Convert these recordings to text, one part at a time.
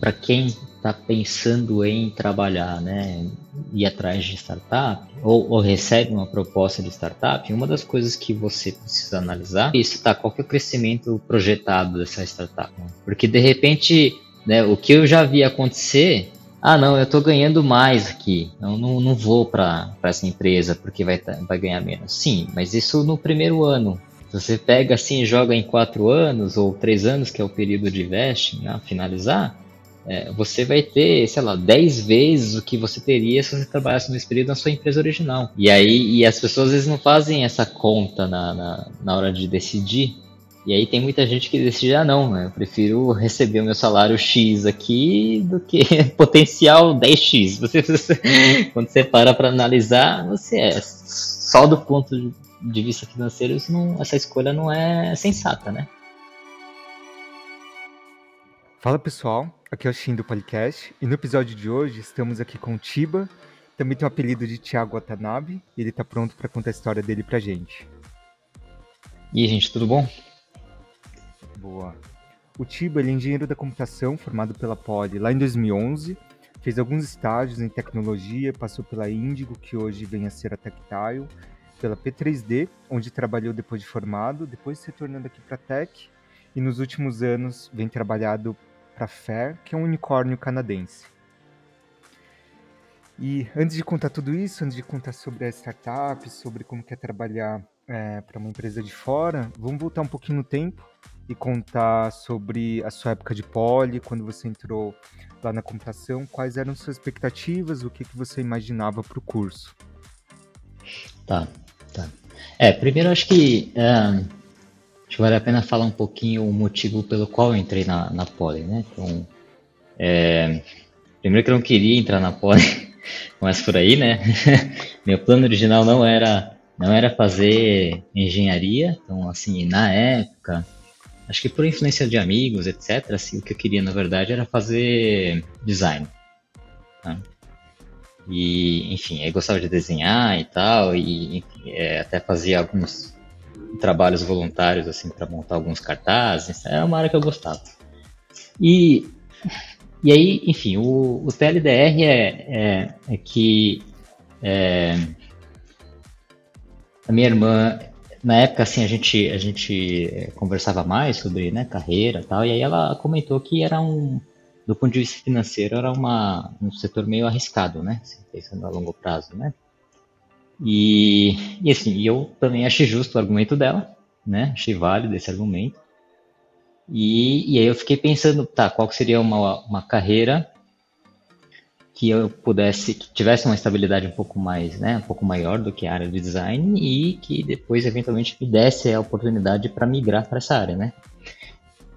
para quem está pensando em trabalhar, né, ir atrás de startup, ou, ou, recebe uma proposta de startup, uma das coisas que você precisa analisar é isso, tá, qual que é o crescimento projetado dessa startup. Porque de repente, né, o que eu já vi acontecer ah, não, eu estou ganhando mais aqui, eu não, não vou para essa empresa porque vai, vai ganhar menos. Sim, mas isso no primeiro ano. Você pega assim e joga em quatro anos ou três anos, que é o período de vesting, né, finalizar, é, você vai ter, sei lá, dez vezes o que você teria se você trabalhasse nesse período na sua empresa original. E aí, e as pessoas às vezes não fazem essa conta na, na, na hora de decidir e aí tem muita gente que decide, ah não, né, eu prefiro receber o meu salário X aqui do que potencial 10X. Você, você quando você para para analisar, você é só do ponto de vista financeiro, não, essa escolha não é sensata, né? Fala pessoal, aqui é o Shin do Podcast e no episódio de hoje estamos aqui com o Tiba, também tem o apelido de Thiago Watanabe e ele está pronto para contar a história dele pra gente. E aí, gente, tudo bom? Boa. O Tiba ele é engenheiro da computação, formado pela Poli lá em 2011. Fez alguns estágios em tecnologia, passou pela Índigo, que hoje vem a ser a Tactile, pela P3D, onde trabalhou depois de formado, depois retornando aqui para a Tech, e nos últimos anos vem trabalhado para Fair, que é um unicórnio canadense. E antes de contar tudo isso, antes de contar sobre a startup, sobre como quer trabalhar é, para uma empresa de fora, vamos voltar um pouquinho no tempo e contar sobre a sua época de poli, quando você entrou lá na computação, quais eram suas expectativas, o que, que você imaginava para o curso. Tá, tá. É, primeiro acho que, acho que vale a pena falar um pouquinho o motivo pelo qual eu entrei na, na poli, né? Então, é, primeiro que eu não queria entrar na poli, começa por aí, né? Meu plano original não era não era fazer engenharia, então assim, na época, acho que por influência de amigos, etc., assim, o que eu queria, na verdade, era fazer design. Tá? E, enfim, eu gostava de desenhar e tal, e é, até fazia alguns trabalhos voluntários, assim, para montar alguns cartazes, era uma área que eu gostava. E, e aí, enfim, o, o TLDR é, é, é que é, a minha irmã na época, assim, a gente, a gente eh, conversava mais sobre né, carreira tal, e aí ela comentou que era um, do ponto de vista financeiro, era uma, um setor meio arriscado, né, assim, pensando a longo prazo, né. E, e assim, eu também achei justo o argumento dela, né, achei válido esse argumento. E, e aí eu fiquei pensando, tá, qual seria uma, uma carreira que eu pudesse, que tivesse uma estabilidade um pouco mais, né, um pouco maior do que a área de design e que depois eventualmente me desse a oportunidade para migrar para essa área, né.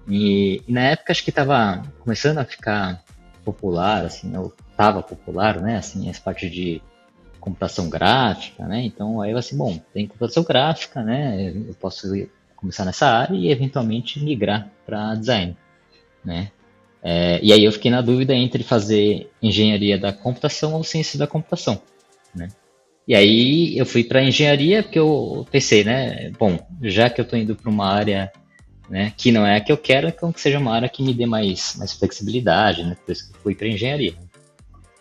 E, e, na época acho que estava começando a ficar popular, assim, ou estava popular, né, assim, essa parte de computação gráfica, né, então aí eu assim, bom, tem computação gráfica, né, eu posso começar nessa área e eventualmente migrar para design, né. É, e aí eu fiquei na dúvida entre fazer engenharia da computação ou ciência da computação, né? E aí eu fui para engenharia porque eu pensei, né? Bom, já que eu estou indo para uma área né, que não é a que eu quero, então que seja uma área que me dê mais, mais flexibilidade, né? Por isso que eu fui para engenharia.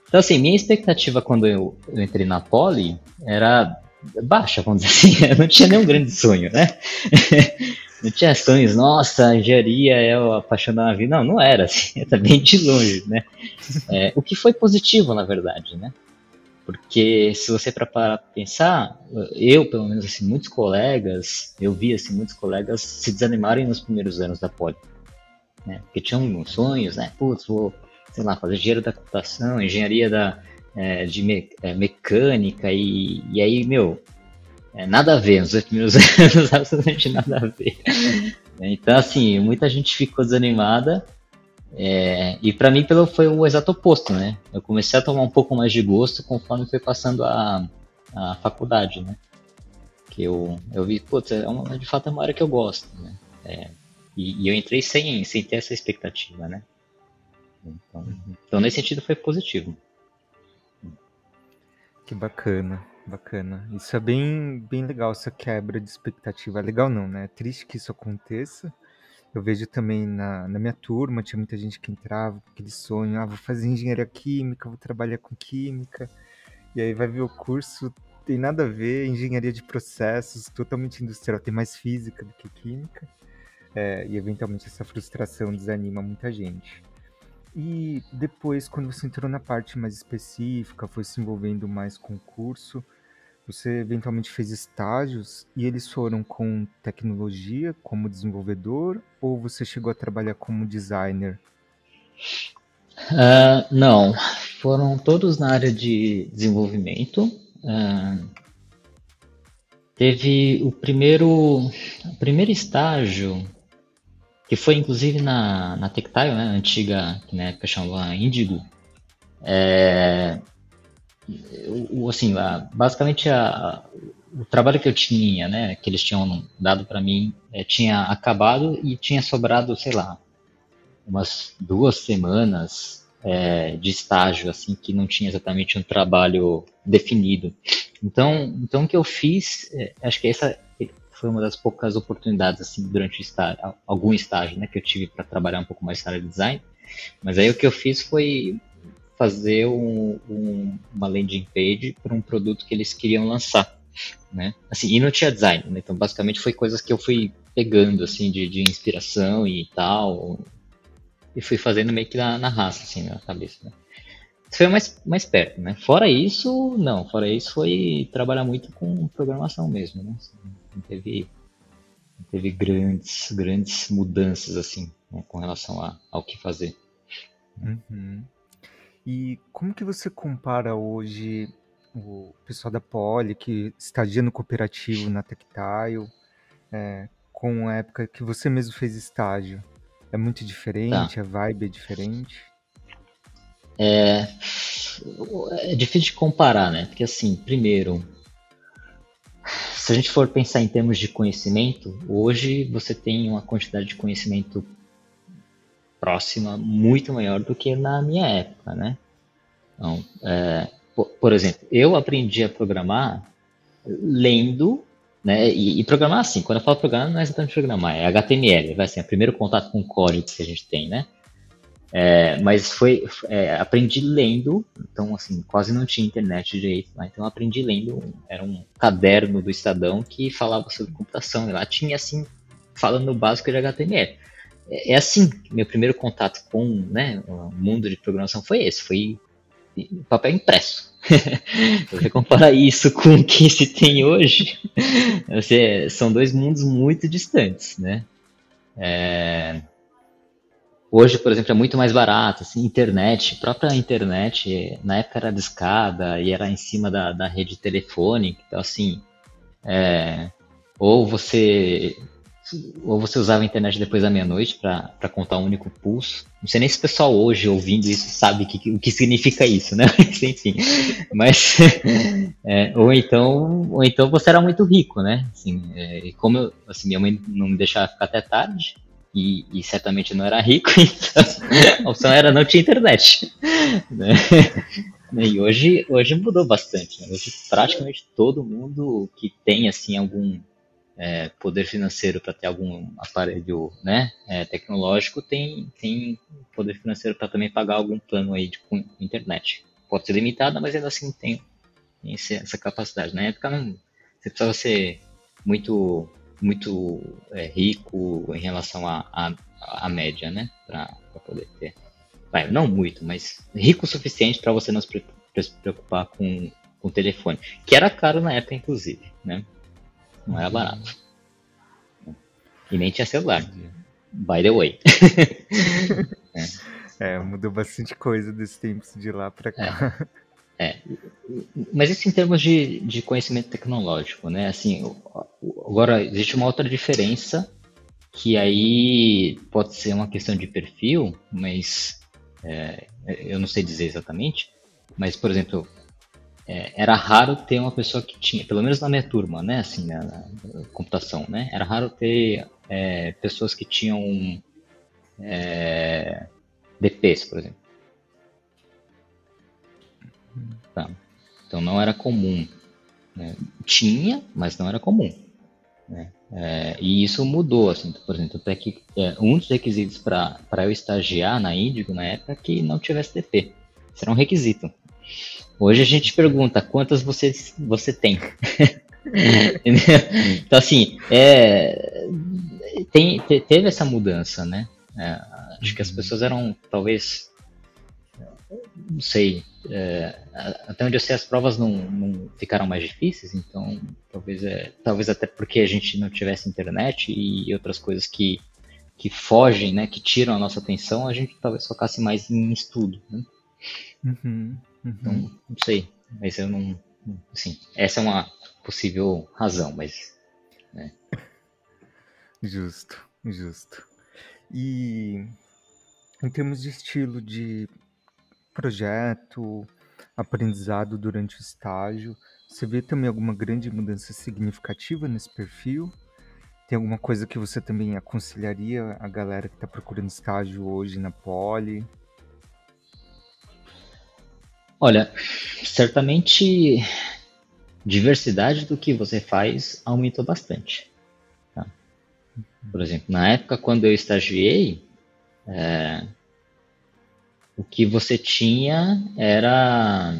Então, assim, minha expectativa quando eu, eu entrei na Poli era baixa, vamos dizer assim. Eu não tinha nenhum grande sonho, né? não tinha sonhos, nossa, engenharia é o apaixonado na vida. Não, não era, assim, tá bem de longe, né? É, o que foi positivo, na verdade, né? Porque se você para pensar, eu, pelo menos, assim, muitos colegas, eu vi, assim, muitos colegas se desanimarem nos primeiros anos da Poli, né? Porque tinham sonhos, né? Putz, vou, sei lá, fazer engenheiro da computação, engenharia da, é, de me, é, mecânica, e, e aí, meu, é, nada a ver, nos primeiros anos, absolutamente nada a ver. Então, assim, muita gente ficou desanimada. É, e para mim pelo, foi o exato oposto, né? Eu comecei a tomar um pouco mais de gosto conforme foi passando a, a faculdade, né? Que eu, eu vi, putz, é uma, de fato é uma área que eu gosto, né? É, e, e, eu entrei sem, sem ter essa expectativa, né? Então, então, nesse sentido foi positivo. Que bacana. Bacana. Isso é bem, bem legal, essa quebra de expectativa. É legal não, né? É triste que isso aconteça, Eu vejo também na, na minha turma, tinha muita gente que entrava com aquele sonho, ah, vou fazer engenharia química, vou trabalhar com química. E aí vai ver o curso, tem nada a ver, engenharia de processos, totalmente industrial, tem mais física do que química. É, e eventualmente essa frustração desanima muita gente. E depois, quando você entrou na parte mais específica, foi se envolvendo mais com o curso, você eventualmente fez estágios e eles foram com tecnologia como desenvolvedor ou você chegou a trabalhar como designer? Uh, não, foram todos na área de desenvolvimento. Uh, teve o primeiro, o primeiro estágio, que foi inclusive na, na Tectile, né, antiga, que na época chamava Indigo. É, o, assim, a, basicamente a, o trabalho que eu tinha, né, que eles tinham dado para mim, é, tinha acabado e tinha sobrado, sei lá, umas duas semanas é, de estágio, assim, que não tinha exatamente um trabalho definido. Então, então o que eu fiz, é, acho que essa foi uma das poucas oportunidades, assim, durante estágio, algum estágio, né, que eu tive para trabalhar um pouco mais na área de design. Mas aí o que eu fiz foi fazer um, um, uma landing page para um produto que eles queriam lançar, né? Assim, e não tinha design, né? Então, basicamente, foi coisas que eu fui pegando, assim, de, de inspiração e tal, e fui fazendo meio que na, na raça, assim, na cabeça, né? Isso foi mais, mais perto, né? Fora isso, não. Fora isso, foi trabalhar muito com programação mesmo, né? Assim, não teve, não teve grandes, grandes mudanças, assim, né? com relação a, ao que fazer. Uhum. E como que você compara hoje o pessoal da Poli, que estagia no cooperativo na Tectile, é, com a época que você mesmo fez estágio? É muito diferente? Tá. A vibe é diferente? É, é difícil de comparar, né? Porque assim, primeiro, se a gente for pensar em termos de conhecimento, hoje você tem uma quantidade de conhecimento próxima muito maior do que na minha época, né? Então, é, por, por, exemplo, eu aprendi a programar lendo, né? E, e, programar assim, quando eu falo programar, não é exatamente programar, é HTML, vai ser o primeiro contato com o código que a gente tem, né? É, mas foi é, aprendi lendo, então assim quase não tinha internet direito, né? então aprendi lendo, era um caderno do Estadão que falava sobre computação e lá tinha assim falando básico de HTML é, é assim, meu primeiro contato com né, o mundo de programação foi esse, foi papel impresso. você compara isso com o que se tem hoje, você, são dois mundos muito distantes, né? É, hoje, por exemplo, é muito mais barato, assim, internet, própria internet, na época era discada e era em cima da, da rede telefônica, então assim, é, ou você ou você usava a internet depois da meia-noite para contar um único pulso. Não sei nem se o pessoal hoje ouvindo isso sabe que, o que significa isso, né? Enfim, mas é, ou então ou então você era muito rico, né? Assim, é, e como eu, assim, minha mãe não me deixava ficar até tarde e, e certamente não era rico, então a opção era não tinha internet. Né? E hoje, hoje mudou bastante. Né? Hoje praticamente todo mundo que tem assim algum é, poder financeiro para ter algum aparelho né, é, tecnológico, tem, tem poder financeiro para também pagar algum plano aí de internet. Pode ser limitada, mas ainda assim tem, tem essa capacidade. Na época não, você precisava ser muito, muito é, rico em relação à média, né, para poder ter. Vai, não muito, mas rico o suficiente para você não se preocupar com, com telefone, que era caro na época, inclusive, né? Não era barato. E nem tinha celular. By the way. é. é. mudou bastante coisa desse tempo de lá para cá. É. é. Mas isso em termos de, de conhecimento tecnológico, né? Assim, agora existe uma outra diferença que aí pode ser uma questão de perfil, mas é, eu não sei dizer exatamente. Mas, por exemplo, é, era raro ter uma pessoa que tinha, pelo menos na minha turma, né, assim, na, na computação, né, era raro ter é, pessoas que tinham é, DPs, por exemplo. Tá. Então não era comum. Né? Tinha, mas não era comum. Né? É, e isso mudou, assim, por exemplo, até que é, um dos requisitos para eu estagiar na Índigo na época é que não tivesse TP. Isso era um requisito. Hoje a gente pergunta quantas você, você tem. então, assim, é, tem, teve essa mudança, né? É, acho que as uhum. pessoas eram, talvez, não sei, é, até onde eu sei as provas não, não, ficaram mais difíceis, então talvez é, talvez até porque a gente não tivesse internet e outras coisas que, que fogem, né, que tiram a nossa atenção, a gente talvez focasse mais em estudo, né? Uhum, uhum. Então, não sei, mas eu não, assim, essa é uma possível razão, mas, né. Justo, justo. E em termos de estilo de projeto, aprendizado durante o estágio, você vê também alguma grande mudança significativa nesse perfil? Tem alguma coisa que você também aconselharia a galera que está procurando estágio hoje na Poli? Olha, certamente diversidade do que você faz aumentou bastante. Tá? Por exemplo, na época quando eu estagiei, é, o que você tinha era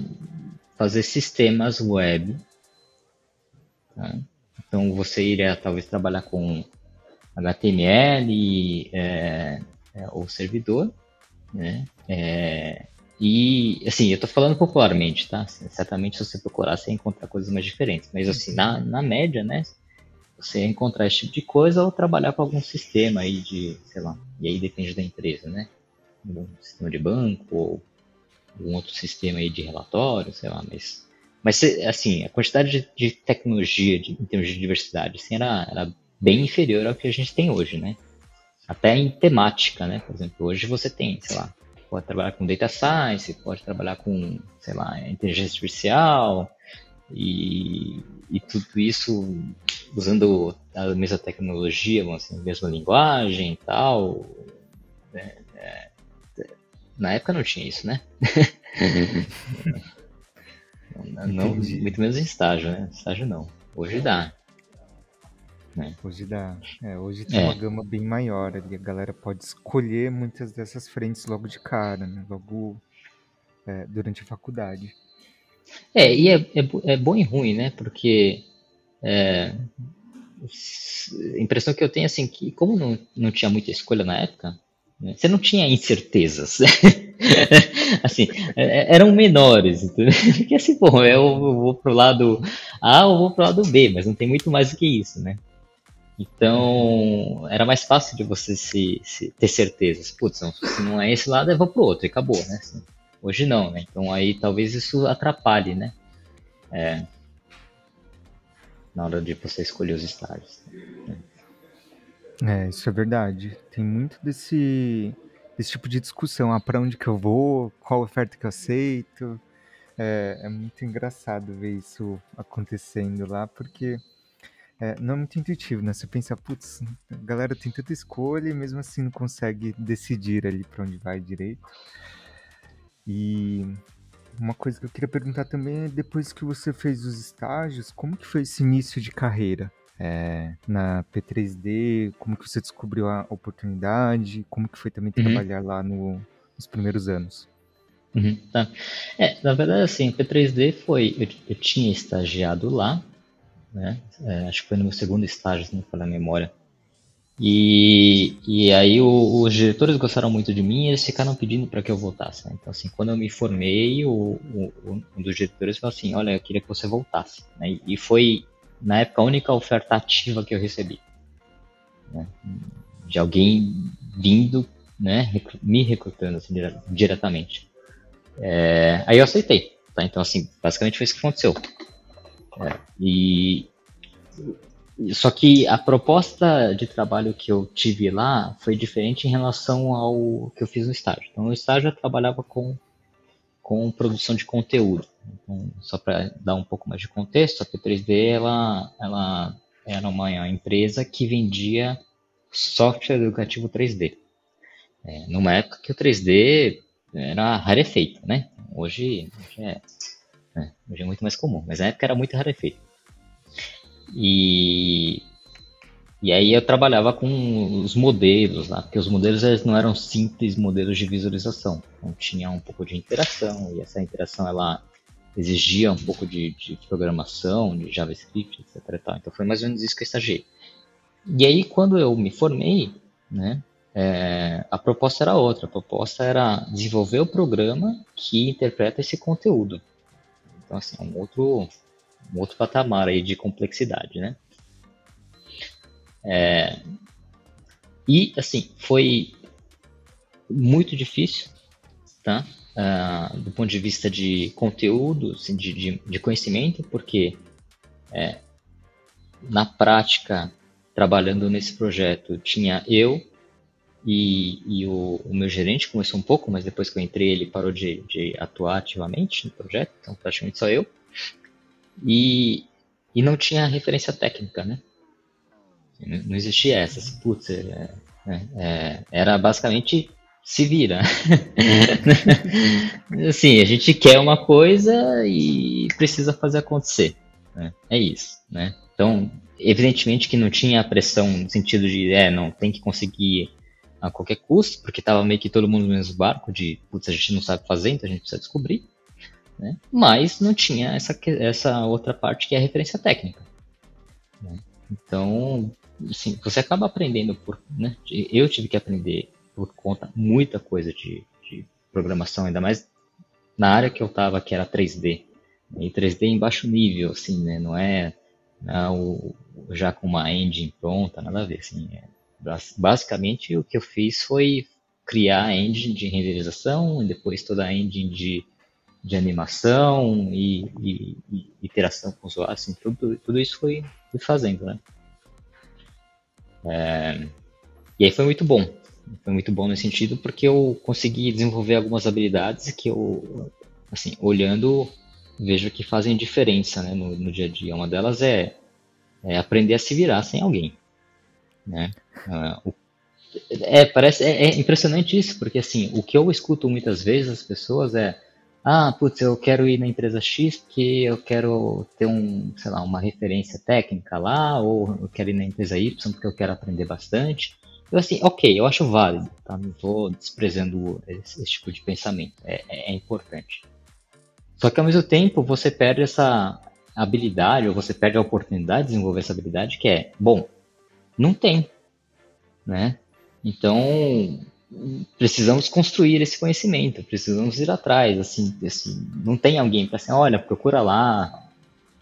fazer sistemas web. Tá? Então você iria talvez trabalhar com HTML é, é, ou servidor, né? É, e assim, eu estou falando popularmente, tá? Certamente se você procurar, você encontrar coisas mais diferentes. Mas assim, na, na média, né? Você encontrar esse tipo de coisa ou trabalhar com algum sistema aí de, sei lá, e aí depende da empresa, né? um sistema de banco ou um outro sistema aí de relatório, sei lá, mas mas assim, a quantidade de, de tecnologia de, em termos de diversidade assim, era, era bem inferior ao que a gente tem hoje, né? Até em temática, né? Por exemplo, hoje você tem, sei lá, pode trabalhar com data science, pode trabalhar com, sei lá, inteligência artificial e, e tudo isso usando a mesma tecnologia, assim, a mesma linguagem e tal. Né? Na época não tinha isso, né? não, não muito menos em estágio, né? Estágio não. Hoje dá. Né? Hoje dá. É, hoje tem é. uma gama bem maior ali. A galera pode escolher muitas dessas frentes logo de cara, né? Logo é, durante a faculdade. É, e é, é, é bom e ruim, né? Porque é, a impressão que eu tenho assim que como não, não tinha muita escolha na época, né? Você não tinha incertezas. assim, é, é, eram menores. Entendeu? Porque assim, pô, eu vou pro lado A ou vou pro lado B, mas não tem muito mais do que isso, né? Então, era mais fácil de você se, se ter certezas. Putz, se não é esse lado, eu vou pro outro e acabou, né? Assim, hoje não, né? Então aí talvez isso atrapalhe, né? É, na hora de você escolher os estágios. Né? É, isso é verdade. Tem muito desse, desse tipo de discussão. Ah, para onde que eu vou? Qual oferta que eu aceito? É, é muito engraçado ver isso acontecendo lá, porque é, não é muito intuitivo, né? Você pensa, putz, a galera tem tanta escolha e mesmo assim não consegue decidir ali para onde vai direito. E uma coisa que eu queria perguntar também é depois que você fez os estágios, como que foi esse início de carreira? é, na P3D, como que você descobriu a oportunidade, como que foi também uhum. trabalhar lá no, nos primeiros anos? Uhum, tá. É, na verdade, assim, P3D foi, eu, eu tinha estagiado lá, né, é, acho que foi no meu segundo estágio, se não falar a memória, e, e aí o, os diretores gostaram muito de mim e eles ficaram pedindo para que eu voltasse. Né? Então, assim, quando eu me formei, o, o, um dos diretores falou assim: Olha, eu queria que você voltasse. Né? E foi na época, a única oferta ativa que eu recebi. Né? De alguém vindo, né, me recrutando assim, diretamente. É, aí eu aceitei. Tá? Então, assim, basicamente foi isso que aconteceu. É, e só que a proposta de trabalho que eu tive lá foi diferente em relação ao que eu fiz no estágio. Então, no estágio eu trabalhava com com produção de conteúdo. Então, só para dar um pouco mais de contexto, a P3D ela, ela era uma empresa que vendia software educativo 3D. É, numa época que o 3D era rarefeito, né? Hoje, hoje, é, né? hoje é muito mais comum, mas na época era muito rarefeito. E, E aí eu trabalhava com os modelos lá, porque os modelos eles não eram simples modelos de visualização. Então tinha um pouco de interação, e essa interação ela exigia um pouco de, de programação, de JavaScript, etc. Então foi mais ou menos isso que eu estagiei. E aí quando eu me formei, né, é, a proposta era outra. A proposta era desenvolver o programa que interpreta esse conteúdo. Então, assim, é um outro, um outro patamar aí de complexidade, né? É, e, assim, foi muito difícil, tá? Uh, do ponto de vista de conteúdo, assim, de, de, de, conhecimento, porque é, na prática, trabalhando nesse projeto, tinha eu e, e o, o, meu gerente começou um pouco, mas depois que eu entrei ele parou de, de atuar ativamente no projeto, então praticamente só eu. E, e não tinha referência técnica, né? Não existia essas. Putz, é, é, é, era basicamente se vira. assim, a gente quer uma coisa e precisa fazer acontecer. Né? É isso, né? Então, evidentemente que não tinha pressão no sentido de, é, não, tem que conseguir a qualquer custo, porque estava meio que todo mundo no mesmo barco de, putz, a gente não sabe fazer, então a gente precisa descobrir. Né? Mas não tinha essa, essa outra parte que é a referência técnica. Né? Então, assim, você acaba aprendendo por, né? Eu tive que aprender por conta muita coisa de, de programação, ainda mais na área que eu estava, que era 3D. E 3D em baixo nível, assim, né? Não é, não é o, já com uma engine pronta, nada a ver, assim. É, basicamente, o que eu fiz foi criar a engine de renderização, e depois toda a engine de, de animação e, e, e interação com o usuário, assim, tudo, tudo isso foi, fazendo, né? É, e aí foi muito bom. Foi muito bom nesse sentido porque eu consegui desenvolver algumas habilidades que eu, assim, olhando, vejo que fazem diferença né, no, no dia a dia. Uma delas é, é, aprender a se virar sem alguém. Né? Uh, o, é, parece, é, é impressionante isso, porque assim, o que eu escuto muitas vezes das pessoas é ah, putz, eu quero ir na empresa X porque eu quero ter um, sei lá, uma referência técnica lá, ou eu quero ir na empresa Y porque eu quero aprender bastante. Eu assim, ok, eu acho válido, tá? Não estou desprezando esse, esse, tipo de pensamento, é, é, é, importante. Só que ao mesmo tempo você perde essa habilidade, ou você perde a oportunidade de desenvolver essa habilidade, que é, bom, não tem, né? Então, precisamos construir esse conhecimento, precisamos ir atrás, assim, assim não tem alguém para assim, olha, procura lá,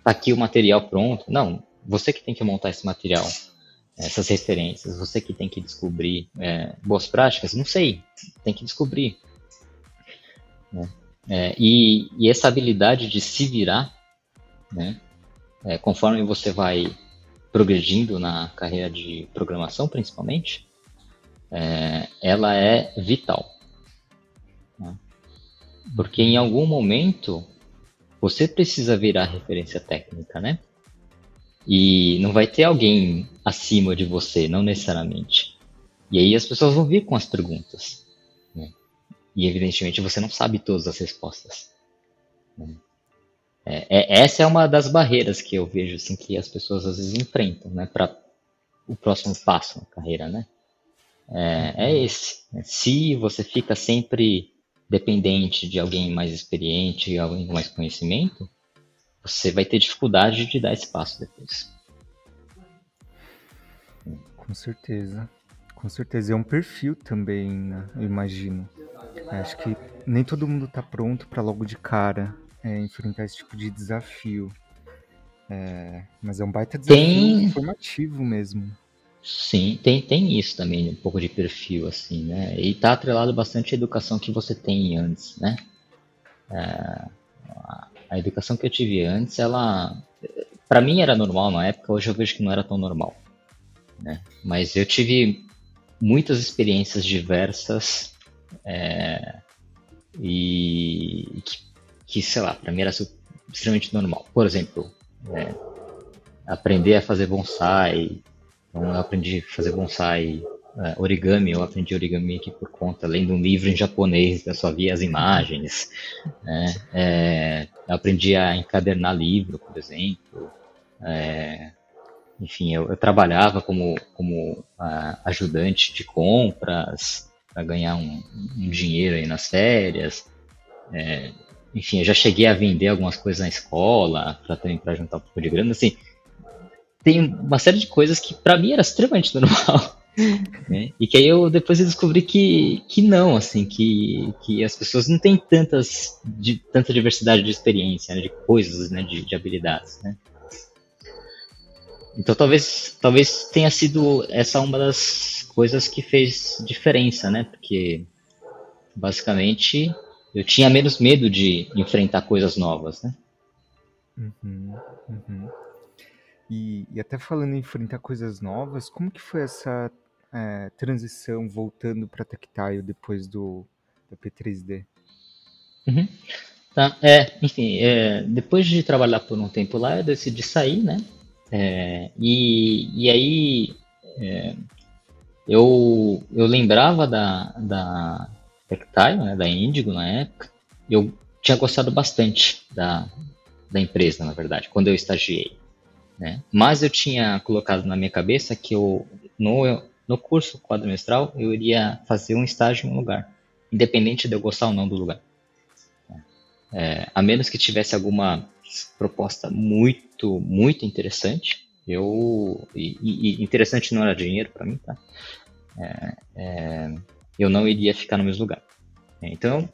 tá aqui o material pronto. Não, você que tem que montar esse material, essas referências, você que tem que descobrir é, boas práticas, não sei, tem que descobrir. Né? É, e, e, essa habilidade de se virar, né, é, conforme você vai progredindo na carreira de programação, principalmente, é, ela é vital. Né? Porque em algum momento você precisa virar referência técnica, né? E não vai ter alguém acima de você, não necessariamente. E aí as pessoas vão vir com as perguntas. Né? E evidentemente você não sabe todas as respostas. Né? É, é, essa é uma das barreiras que eu vejo assim, que as pessoas às vezes enfrentam né, para o próximo passo na carreira. Né? é, é esse. Se você fica sempre dependente de alguém mais experiente, alguém com mais conhecimento, você vai ter dificuldade de dar esse passo depois. Com certeza. Com certeza. É um perfil também, né? eu imagino. Acho que nem todo mundo está pronto para logo de cara é, enfrentar esse tipo de desafio. É, mas é um baita desafio Tem... informativo mesmo. Sim, tem, tem isso também, um pouco de perfil, assim, né? E tá atrelado bastante à educação que você tem antes, né? É, a educação que eu tive antes, ela, para mim era normal na época, hoje eu vejo que não era tão normal, né? Mas eu tive muitas experiências diversas é, e que, que, sei lá, para mim era extremamente normal. Por exemplo, é, aprender a fazer bonsai, então eu aprendi a fazer bonsai, é, origami, eu aprendi origami aqui por conta, lendo um livro em japonês, eu só via as imagens. Né? É, eu aprendi a encadernar livro, por exemplo. É, enfim, eu, eu, trabalhava como, como uh, ajudante de compras para ganhar um, um, dinheiro aí nas férias. É, enfim, eu já cheguei a vender algumas coisas na escola para também para juntar um pouco de grana. Assim, tem uma série de coisas que para mim era extremamente normal. Né? E que aí eu depois eu descobri que, que não, assim, que, que as pessoas não têm tantas, de, tanta diversidade de experiência, né, de coisas, né, de, de habilidades, né? Então talvez, talvez tenha sido essa uma das coisas que fez diferença, né? Porque basicamente eu tinha menos medo de enfrentar coisas novas, né? Uhum, uhum. E, e, até falando em enfrentar coisas novas, como que foi essa é, transição voltando para Tactile depois do, do P3D? Uhum. Tá, é, enfim, é, depois de trabalhar por um tempo lá, eu decidi sair, né? É, e, e aí é, eu, eu lembrava da, da Tactile, né, da Indigo na época, eu tinha gostado bastante da, da empresa, na verdade, quando eu estagiei. Né? Mas eu tinha colocado na minha cabeça que eu, no, no curso quadrimestral eu iria fazer um estágio em um lugar, independente de eu gostar ou não do lugar. É, a menos que tivesse alguma proposta muito, muito interessante. Eu e, e interessante não era dinheiro para mim, tá? É, é, eu não iria ficar no mesmo lugar. Então,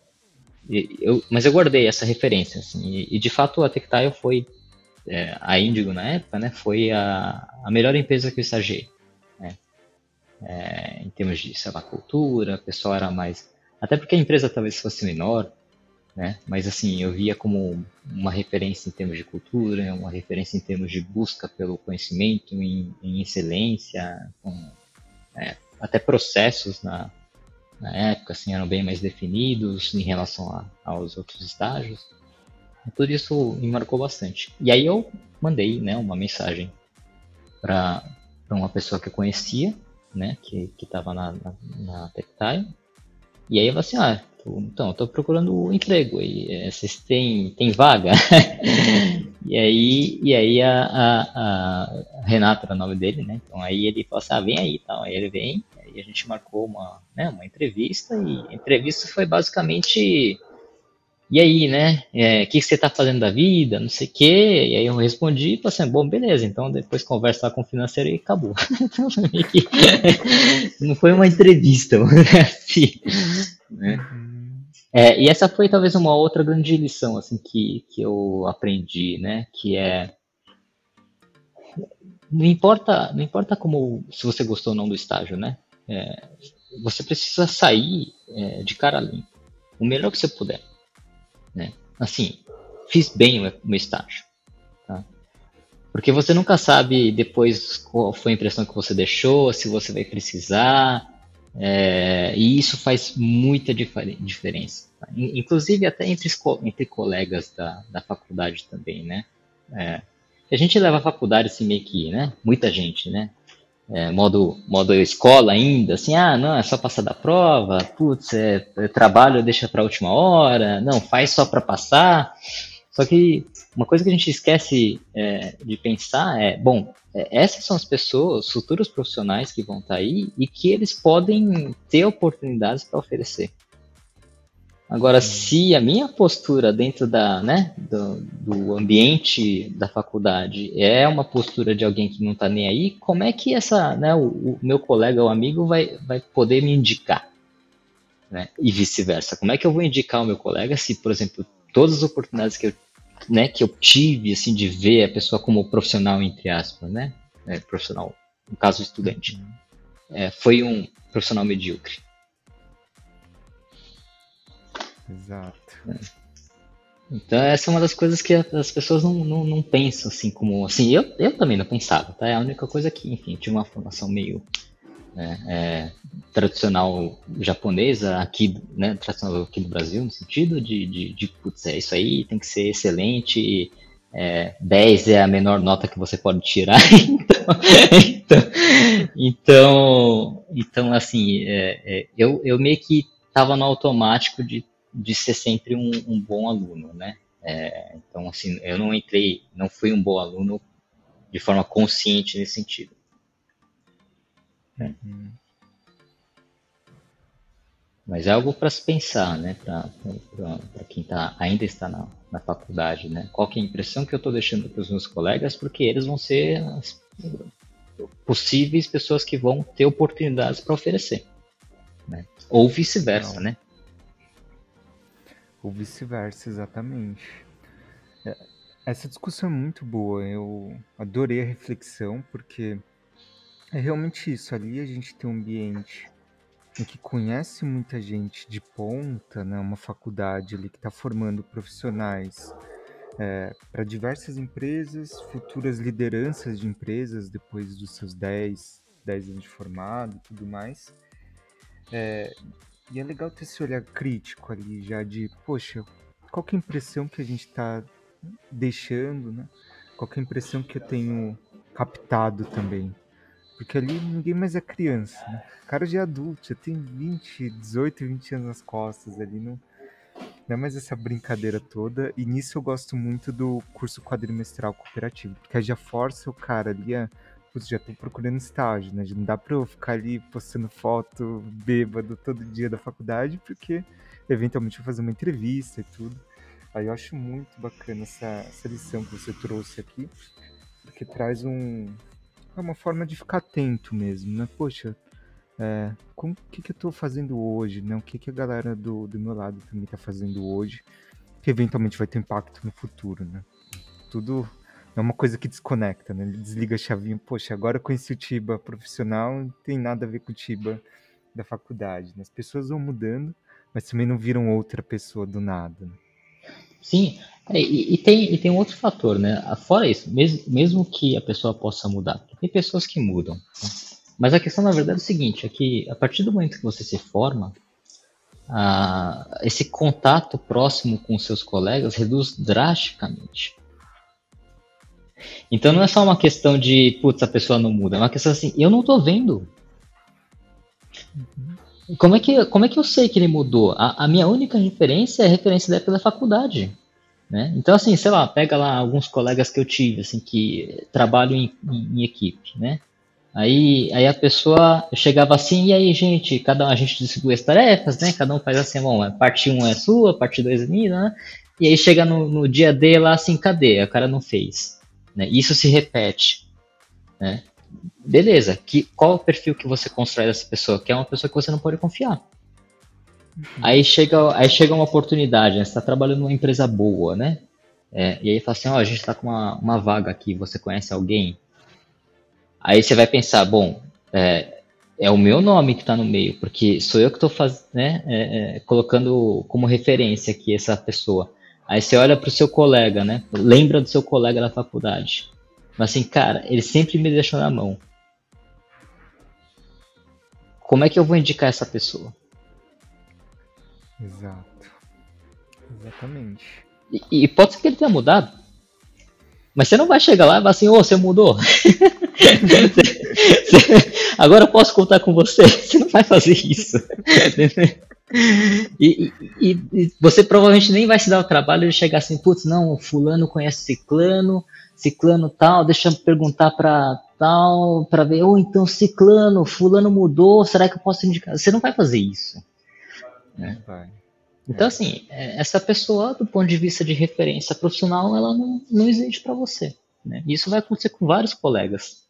eu, mas eu guardei essa referência, assim, e, e de fato a Tectile foi é, a Indigo na época, né? Foi a, a melhor empresa que eu estagiei. Né? É, em termos de, sei lá, cultura, o pessoal era mais. Até porque a empresa talvez fosse menor, né? Mas assim, eu via como uma referência em termos de cultura, uma referência em termos de busca pelo conhecimento, em, em excelência, com, é, até processos na, na época assim, eram bem mais definidos em relação a, aos outros estágios. Tudo isso me marcou bastante. E aí eu mandei né, uma mensagem para uma pessoa que eu conhecia, né, que estava na, na, na e aí falei assim, ah, então, eu tô procurando emprego e é, vocês têm, têm vaga? e aí, e aí a, a, a, Renata era o nome dele, né? Então aí ele falou assim, ah, vem aí tal. Aí ele vem, aí a gente marcou uma, né, uma entrevista e a entrevista foi basicamente e aí, né? O é, que, que você tá fazendo da vida? Não sei o quê. E aí eu respondi e falei assim, bom, beleza, então depois conversa lá com o financeiro e acabou. então, não foi uma entrevista, assim, né? É, e essa foi talvez uma outra grande lição assim que, que eu aprendi, né? Que é não importa, não importa como se você gostou ou não do estágio, né? É, você precisa sair é, de cara limpa, o melhor que você puder, né? Assim, fiz bem o meu estágio, tá? Porque você nunca sabe depois qual foi a impressão que você deixou, se você vai precisar, é, e isso faz muita diferença. Tá? Inclusive até entre, entre colegas da, da faculdade também, né? É, a gente leva a faculdade assim meio que, né? Muita gente, né? É, modo, modo escola ainda, assim, ah, não, é só passar da prova, putz, é, é trabalho deixa para última hora, não, faz só para passar. Só que uma coisa que a gente esquece é, de pensar é, bom, é, essas são as pessoas, futuros profissionais que vão estar tá aí e que eles podem ter oportunidades para oferecer. Agora, se a minha postura dentro da, né, do, do, ambiente da faculdade é uma postura de alguém que não está nem aí, como é que essa, né, o, o meu colega ou amigo vai, vai poder me indicar? Né? E vice-versa. Como é que eu vou indicar o meu colega se, por exemplo, todas as oportunidades que eu, né, que eu tive assim de ver a pessoa como profissional entre aspas, né, é, profissional, no caso estudante, uhum. é, foi um profissional medíocre. Exato. Então essa é uma das coisas que as pessoas não, não, não, pensam assim como assim eu, eu também não pensava, tá? É a única coisa que enfim tinha uma formação meio né, é, tradicional japonesa aqui, né, tradicional aqui no Brasil, no sentido de, de, de putz, é isso aí, tem que ser excelente, é, 10 é a menor nota que você pode tirar, então, então, então, assim, é, é, eu, eu meio que estava no automático de, de ser sempre um, um bom aluno, né, é, então, assim, eu não entrei, não fui um bom aluno de forma consciente nesse sentido. Uhum. Mas é algo para se pensar, né? Para quem tá, ainda está na, na faculdade, né? Qual é a impressão que eu estou deixando para os meus colegas, porque eles vão ser as possíveis pessoas que vão ter oportunidades para oferecer. Né? Ou vice-versa, né? Ou vice-versa, exatamente. É, essa discussão é muito boa. Eu adorei a reflexão, porque é realmente isso. Ali a gente tem um ambiente em que conhece muita gente de ponta, né? Uma faculdade ali que está formando profissionais é, para diversas empresas, futuras lideranças de empresas depois dos seus 10, 10 anos de formado e tudo mais. É, e é legal ter esse olhar crítico ali já de, poxa, qual que é a impressão que a gente está deixando, né? Qual que é a impressão que eu tenho captado também? Porque ali ninguém mais é criança, né? O cara já é adulto, já tem 20, 18, 20 anos nas costas ali, não, não é mais essa brincadeira toda. E nisso eu gosto muito do curso quadrimestral cooperativo, porque já força o cara ali a. Putz, já tô procurando estágio, né? Não dá pra eu ficar ali postando foto bêbado todo dia da faculdade, porque eventualmente eu vou fazer uma entrevista e tudo. Aí eu acho muito bacana essa, essa lição que você trouxe aqui, porque traz um, é uma forma de ficar atento mesmo, né? Poxa, é, o que, que eu estou fazendo hoje, né? O que, que a galera do, do meu lado também está fazendo hoje, que eventualmente vai ter impacto no futuro, né? Tudo é uma coisa que desconecta, né? Ele desliga a chavinha, poxa, agora eu conheci o Tiba profissional, não tem nada a ver com o Tiba da faculdade, né? As pessoas vão mudando, mas também não viram outra pessoa do nada, né? Sim, é, e, e, tem, e tem um outro fator, né? Fora isso, mesmo, mesmo que a pessoa possa mudar, tem pessoas que mudam. Né? Mas a questão, na verdade, é o seguinte: é que a partir do momento que você se forma, ah, esse contato próximo com seus colegas reduz drasticamente. Então não é só uma questão de, putz, a pessoa não muda, é uma questão assim, eu não estou vendo. Uhum. Como é que, como é que eu sei que ele mudou? A, a minha única referência é a referência da época da faculdade. Né? Então, assim, sei lá, pega lá alguns colegas que eu tive, assim, que trabalham em, em, em equipe, né? Aí, aí a pessoa chegava assim, e aí, gente, cada um, a gente distribui as tarefas, né? Cada um faz assim, bom, parte 1 é sua, parte 2 é minha, né? E aí chega no, no dia D lá assim, cadê? O cara não fez. Né? Isso se repete. Né? beleza, que, qual o perfil que você constrói dessa pessoa? Que é uma pessoa que você não pode confiar. Uhum. Aí, chega, aí chega uma oportunidade, né? você está trabalhando numa empresa boa, né? É, e aí fala assim, ó, oh, a gente está com uma, uma vaga aqui, você conhece alguém? Aí você vai pensar, bom, é, é o meu nome que está no meio, porque sou eu que estou né, é, é, colocando como referência aqui essa pessoa. Aí você olha para o seu colega, né? Lembra do seu colega da faculdade. Mas assim, cara, ele sempre me deixou na mão. Como é que eu vou indicar essa pessoa? Exato. Exatamente. E, e pode ser que ele tenha mudado. Mas você não vai chegar lá e falar assim, ô, oh, você mudou. agora eu posso contar com você. Você não vai fazer isso. E, e, e, você provavelmente nem vai se dar o trabalho de chegar assim, putz, não, fulano conhece ciclano, ciclano tal, deixa eu perguntar para tal, para ver, ou oh, então ciclano, fulano mudou, será que eu posso indicar? Você não vai fazer isso. Né? Vai. Então, assim, é, essa pessoa, do ponto de vista de referência profissional, ela não, não existe para você. Né? Isso vai acontecer com vários colegas.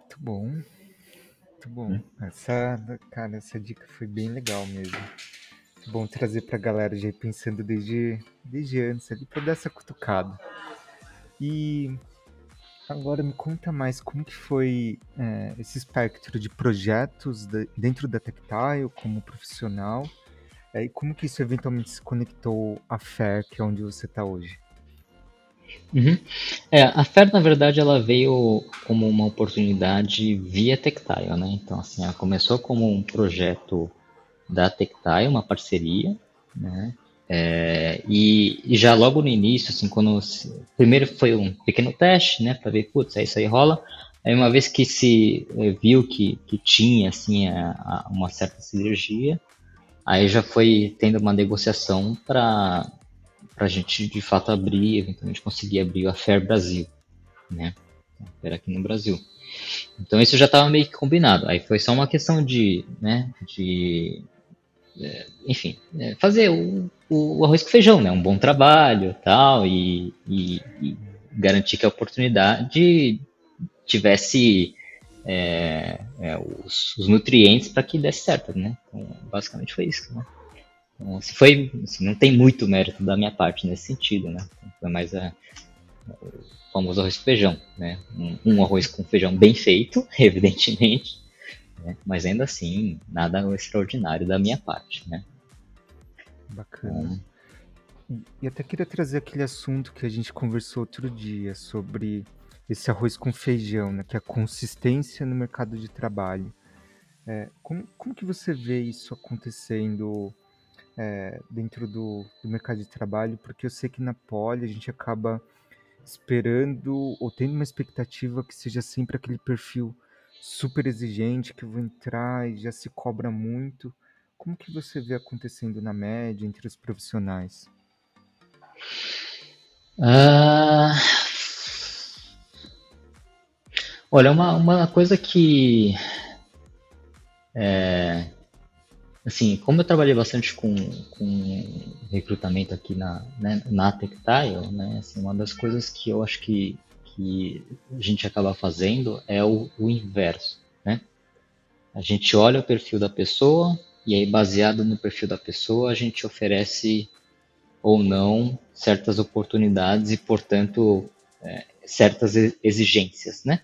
Muito bom. Muito bom. Essa, cara, essa dica foi bem legal mesmo bom trazer para a galera já pensando desde, desde antes ali para dar essa cutucada. E agora me conta mais como que foi é, esse espectro de projetos de, dentro da Tactile como profissional é, e como que isso eventualmente se conectou à FAIR, que é onde você está hoje. Uhum. É, a FAIR, na verdade, ela veio como uma oportunidade via Tactile, né? Então, assim, ela começou como um projeto da Tectai, uma parceria, né? É, e, e, já logo no início, assim, quando primeiro foi um pequeno teste, né, para ver, putz, isso aí rola. Aí uma vez que se é, viu que, que tinha assim a, a, uma certa sinergia, aí já foi tendo uma negociação para para a gente de fato abrir, eventualmente conseguir abrir a Fair Brasil, né? Era aqui no Brasil. Então isso já estava meio que combinado. Aí foi só uma questão de, né, de, é, enfim, é, fazer o, o, arroz com feijão, né? Um bom trabalho, tal, e, e, e garantir que a oportunidade tivesse é, é, os, os, nutrientes para que desse certo, né? Então, basicamente foi isso, né? Assim, foi, assim, não tem muito mérito da minha parte nesse sentido, né? Foi mais a, o famoso arroz com feijão, né? Um, um arroz com feijão bem feito, evidentemente, né? mas ainda assim, nada extraordinário da minha parte, né? Bacana. Então, e até queria trazer aquele assunto que a gente conversou outro dia sobre esse arroz com feijão, né? Que é a consistência no mercado de trabalho. É, como, como que você vê isso acontecendo é, dentro do, do mercado de trabalho? Porque eu sei que na Poli a gente acaba esperando ou tendo uma expectativa que seja sempre aquele perfil super exigente que eu vou entrar e já se cobra muito. Como que você vê acontecendo na média entre os profissionais? Ah, Olha, uma, uma coisa que. É, assim, como eu trabalhei bastante com, com recrutamento aqui na, né, na Tectile, né, assim, uma das coisas que eu acho que, que a gente acaba fazendo é o, o inverso. Né? A gente olha o perfil da pessoa e aí, baseado no perfil da pessoa, a gente oferece ou não certas oportunidades e, portanto, é, certas exigências, né?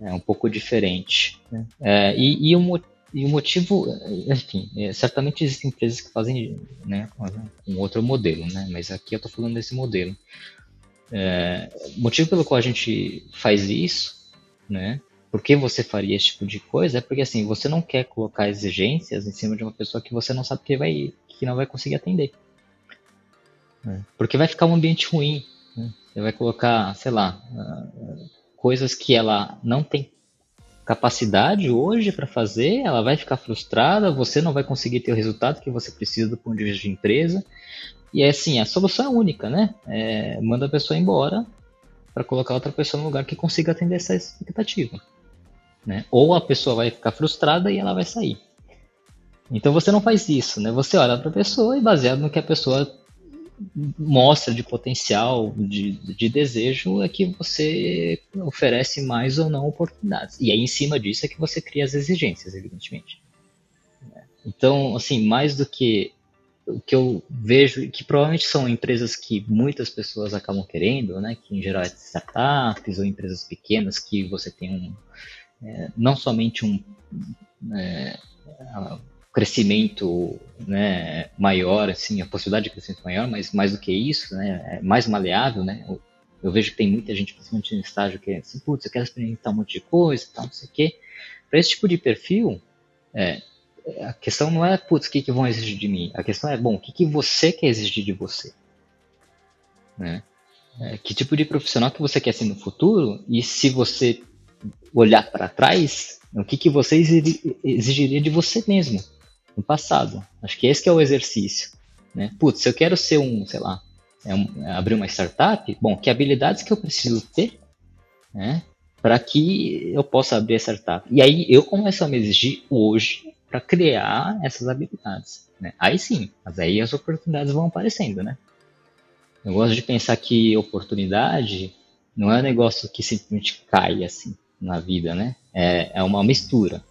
é um pouco diferente. Né? É, e, e, o, e, o, motivo, enfim, é, certamente existem empresas que fazem né, um outro modelo, né? mas aqui eu estou falando desse modelo. É, o motivo pelo qual a gente faz isso, né? Por que você faria esse tipo de coisa? É porque assim, você não quer colocar exigências em cima de uma pessoa que você não sabe que vai, que não vai conseguir atender. Né? Porque vai ficar um ambiente ruim. Né? Você vai colocar, sei lá, coisas que ela não tem capacidade hoje para fazer, ela vai ficar frustrada, você não vai conseguir ter o resultado que você precisa do ponto de vista de empresa. E é assim, a solução é única, né? É, manda a pessoa embora para colocar outra pessoa no lugar que consiga atender essa expectativa. Né? Ou a pessoa vai ficar frustrada e ela vai sair. Então você não faz isso, né? Você olha para a pessoa e baseado no que a pessoa mostra de potencial, de, de desejo, é que você oferece mais ou não oportunidades. E aí, em cima disso, é que você cria as exigências, evidentemente. Então, assim, mais do que o que eu vejo, que provavelmente são empresas que muitas pessoas acabam querendo, né, que em geral é startups ou empresas pequenas que você tem um, é, não somente um, é, crescimento né, maior, assim, a possibilidade de crescimento maior, mas mais do que isso, né, é mais maleável, né, eu, eu, vejo que tem muita gente, principalmente no estágio, que é assim, putz, eu quero experimentar um monte de coisa, tal, não sei o quê. Para esse tipo de perfil, é, a questão não é, putz, o que, que vão exigir de mim? A questão é, bom, o que, que você quer exigir de você? Né? É, que tipo de profissional que você quer ser no futuro? E se você olhar para trás, o que, que você exigiria de você mesmo? No passado. Acho que esse que é o exercício. Né? Putz, se eu quero ser um, sei lá, é um, é abrir uma startup, bom, que habilidades que eu preciso ter né, para que eu possa abrir a startup? E aí eu começo a me exigir hoje para criar essas habilidades. Né? Aí sim, mas aí as oportunidades vão aparecendo, né? Eu gosto de pensar que oportunidade não é um negócio que simplesmente cai assim na vida, né? É, é uma mistura.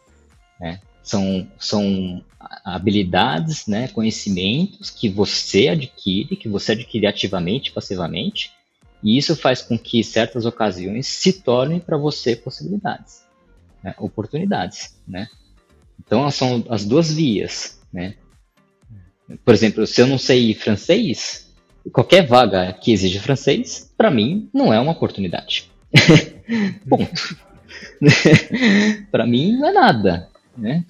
Né? São, são habilidades, né, conhecimentos que você adquire, que você adquire ativamente, passivamente, e isso faz com que certas ocasiões se tornem para você possibilidades, né, oportunidades, né? Então são as duas vias, né? Por exemplo, se eu não sei francês, qualquer vaga que exige francês, para mim não é uma oportunidade. Ponto. para mim não é nada. Né?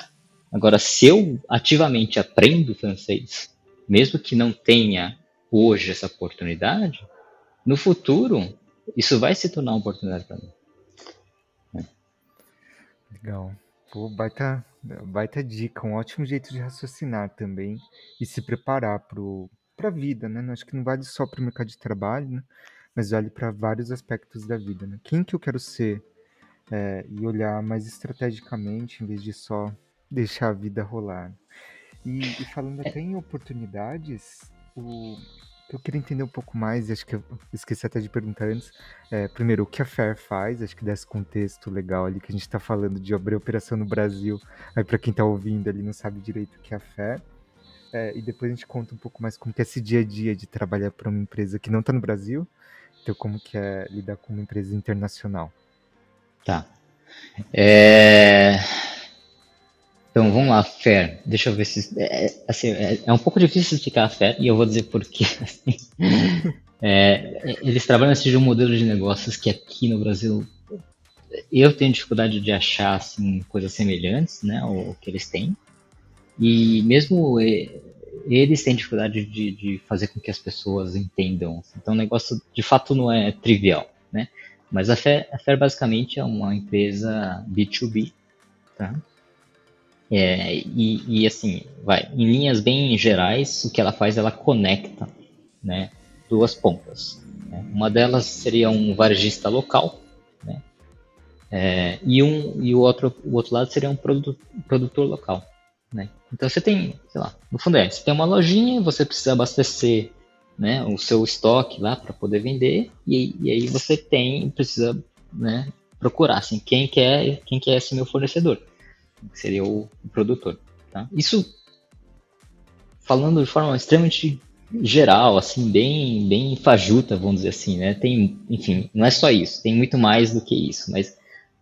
Agora, se eu ativamente aprendo francês, mesmo que não tenha hoje essa oportunidade, no futuro isso vai se tornar uma oportunidade para mim. É. Legal. Pô, baita, baita dica, um ótimo jeito de raciocinar também e se preparar para a vida, né? Acho que não vale só para o mercado de trabalho, né? Mas vale para vários aspectos da vida, né? Quem que eu quero ser é, e olhar mais estrategicamente em vez de só deixar a vida rolar. E, e falando até em oportunidades, o que eu queria entender um pouco mais, acho que eu esqueci até de perguntar antes, é, primeiro, o que a FAIR faz, acho que desse contexto legal ali, que a gente está falando de abrir operação no Brasil, aí para quem está ouvindo ali não sabe direito o que é a FAIR, é, e depois a gente conta um pouco mais como que é esse dia a dia de trabalhar para uma empresa que não está no Brasil, então como que é lidar com uma empresa internacional. Tá. É... Então vamos lá, Fair. Deixa eu ver se. É, é, assim, é, é um pouco difícil explicar a Fair e eu vou dizer por quê. Assim. É, eles trabalham nesse um modelo de negócios que aqui no Brasil eu tenho dificuldade de achar assim, coisas semelhantes né, ao que eles têm. E mesmo eles têm dificuldade de, de fazer com que as pessoas entendam. Então o negócio de fato não é trivial. Né? Mas a Fair, a Fair basicamente é uma empresa B2B, tá? É, e, e, assim, vai, em linhas bem gerais, o que ela faz, ela conecta né, duas pontas. Né? Uma delas seria um varejista local, né? É, e, um, e o, outro, o outro lado seria um produtor, local. Né? Então você tem, sei lá, no fundo é, você tem uma lojinha, você precisa abastecer né, o seu estoque lá para poder vender e, e, aí você tem precisa né, procurar assim quem quer quem quer esse meu fornecedor que seria o, o produtor tá? isso falando de forma extremamente geral assim bem bem fajuta vamos dizer assim né tem enfim não é só isso tem muito mais do que isso mas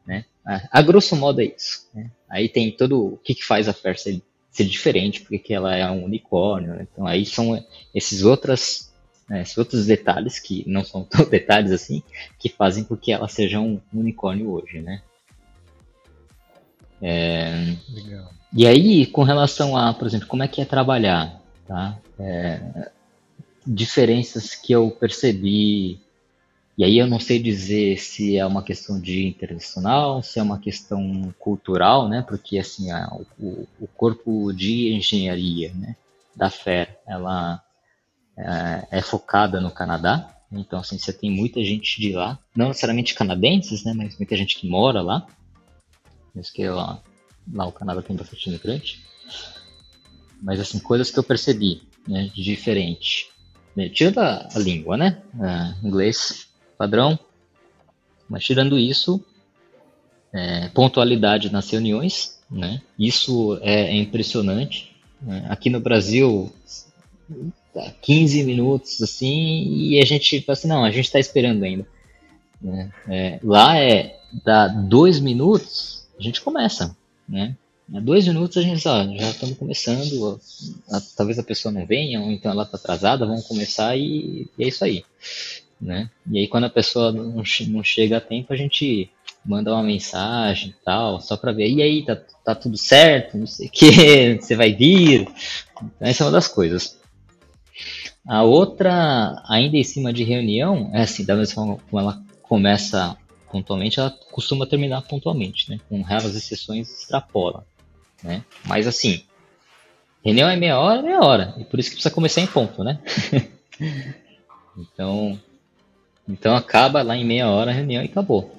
né a, a grosso modo é isso né? aí tem todo o que, que faz a Fair ser ser diferente, porque ela é um unicórnio. Né? Então aí são esses outras, né, esses outros detalhes que não são tão detalhes assim, que fazem com que ela seja um unicórnio hoje, né? É... Legal. E aí, com relação a, por exemplo, como é que é trabalhar, tá? É... Diferenças que eu percebi e aí eu não sei dizer se é uma questão de internacional, se é uma questão cultural, né? Porque assim, a, o, o, corpo de engenharia, né, da FER, ela é, é, focada no Canadá. Então assim, você tem muita gente de lá, não necessariamente canadenses, né, mas muita gente que mora lá. Mesmo que lá, lá o Canadá tem bastante imigrante. Mas assim, coisas que eu percebi, né, de diferente. Tirando a, a língua, né? É, inglês padrão. Mas tirando isso, é, pontualidade nas reuniões, né? Isso é, é impressionante. Né? Aqui no Brasil, 15 minutos assim, e a gente fala assim, não, a gente está esperando ainda. Né? É, lá é dá dois minutos, a gente começa, né? Há dois minutos a gente ó, já estamos começando, a, talvez a pessoa não venha, ou então ela está atrasada, vamos começar e, e, é isso aí né? E aí quando a pessoa não, não chega a tempo, a gente manda uma mensagem e tal, só para ver, e aí, tá, tá tudo certo, não sei o que, você vai vir. Então, essa é uma das coisas. A outra, ainda em cima de reunião, é assim, da mesma forma como ela começa pontualmente, ela costuma terminar pontualmente, né? Com raras exceções, extrapola, né? Mas assim, reunião é meia hora, meia hora, e por isso que precisa começar em ponto, né? então, então acaba lá em meia hora a reunião e acabou.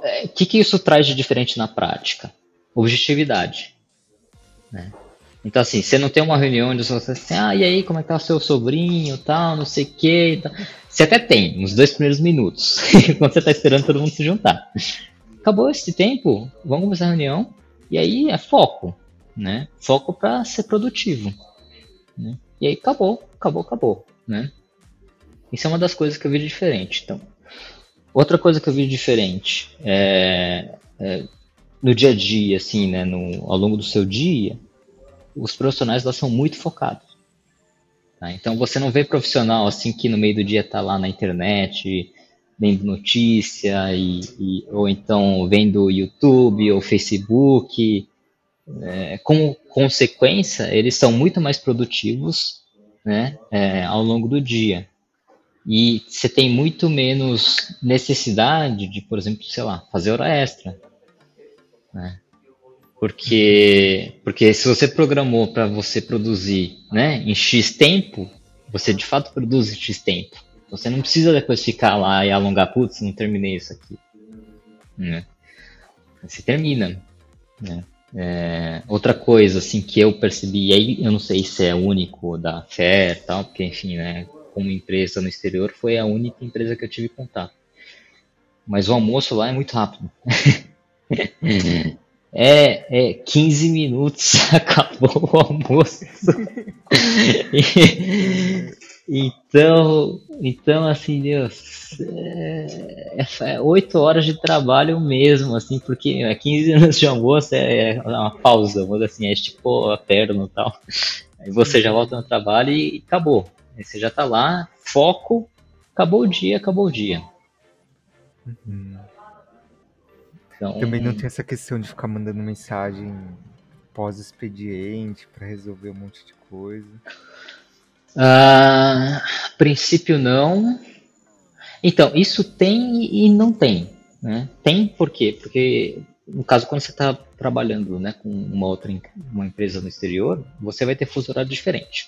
O é, que, que isso traz de diferente na prática? Objetividade. Né? Então, assim, você não tem uma reunião onde você assim, ah, e aí, como é que tá o seu sobrinho, tal, não sei o que. Você até tem, nos dois primeiros minutos, quando você tá esperando todo mundo se juntar. Acabou esse tempo, vamos começar a reunião, e aí é foco, né? Foco para ser produtivo. Né? E aí acabou, acabou, acabou, né? Isso é uma das coisas que eu vi diferente. Então, outra coisa que eu vi diferente é, é no dia a dia, assim, né, no, ao longo do seu dia, os profissionais lá são muito focados. Tá? Então, você não vê profissional assim que no meio do dia está lá na internet vendo notícia e, e, ou então vendo YouTube ou Facebook. É, como consequência, eles são muito mais produtivos né, é, ao longo do dia. E você tem muito menos necessidade de, por exemplo, sei lá, fazer hora extra. Né? Porque, porque se você programou para você produzir né, em X tempo, você de fato produz em X tempo. Você não precisa depois ficar lá e alongar, putz, não terminei isso aqui. Né? Você termina. Né? É, outra coisa assim que eu percebi, aí eu não sei se é único da FER tal, porque enfim, né, como empresa no exterior foi a única empresa que eu tive contato. Mas o almoço lá é muito rápido. É, é 15 minutos, acabou o almoço. então, então, assim, Deus, é, é 8 horas de trabalho mesmo, assim, porque é 15 minutos de almoço é, é uma pausa, vamos assim, é tipo a perna e tal. Aí você já volta no trabalho e acabou. Aí você já tá lá, foco, acabou o dia, acabou o dia. Uhum. Então, Também não tem essa questão de ficar mandando mensagem pós-expediente para resolver um monte de coisa. Ah, a princípio não. Então, isso tem e não tem. Né? Tem por quê? Porque, no caso, quando você está trabalhando né, com uma outra uma empresa no exterior, você vai ter fuso horário diferente.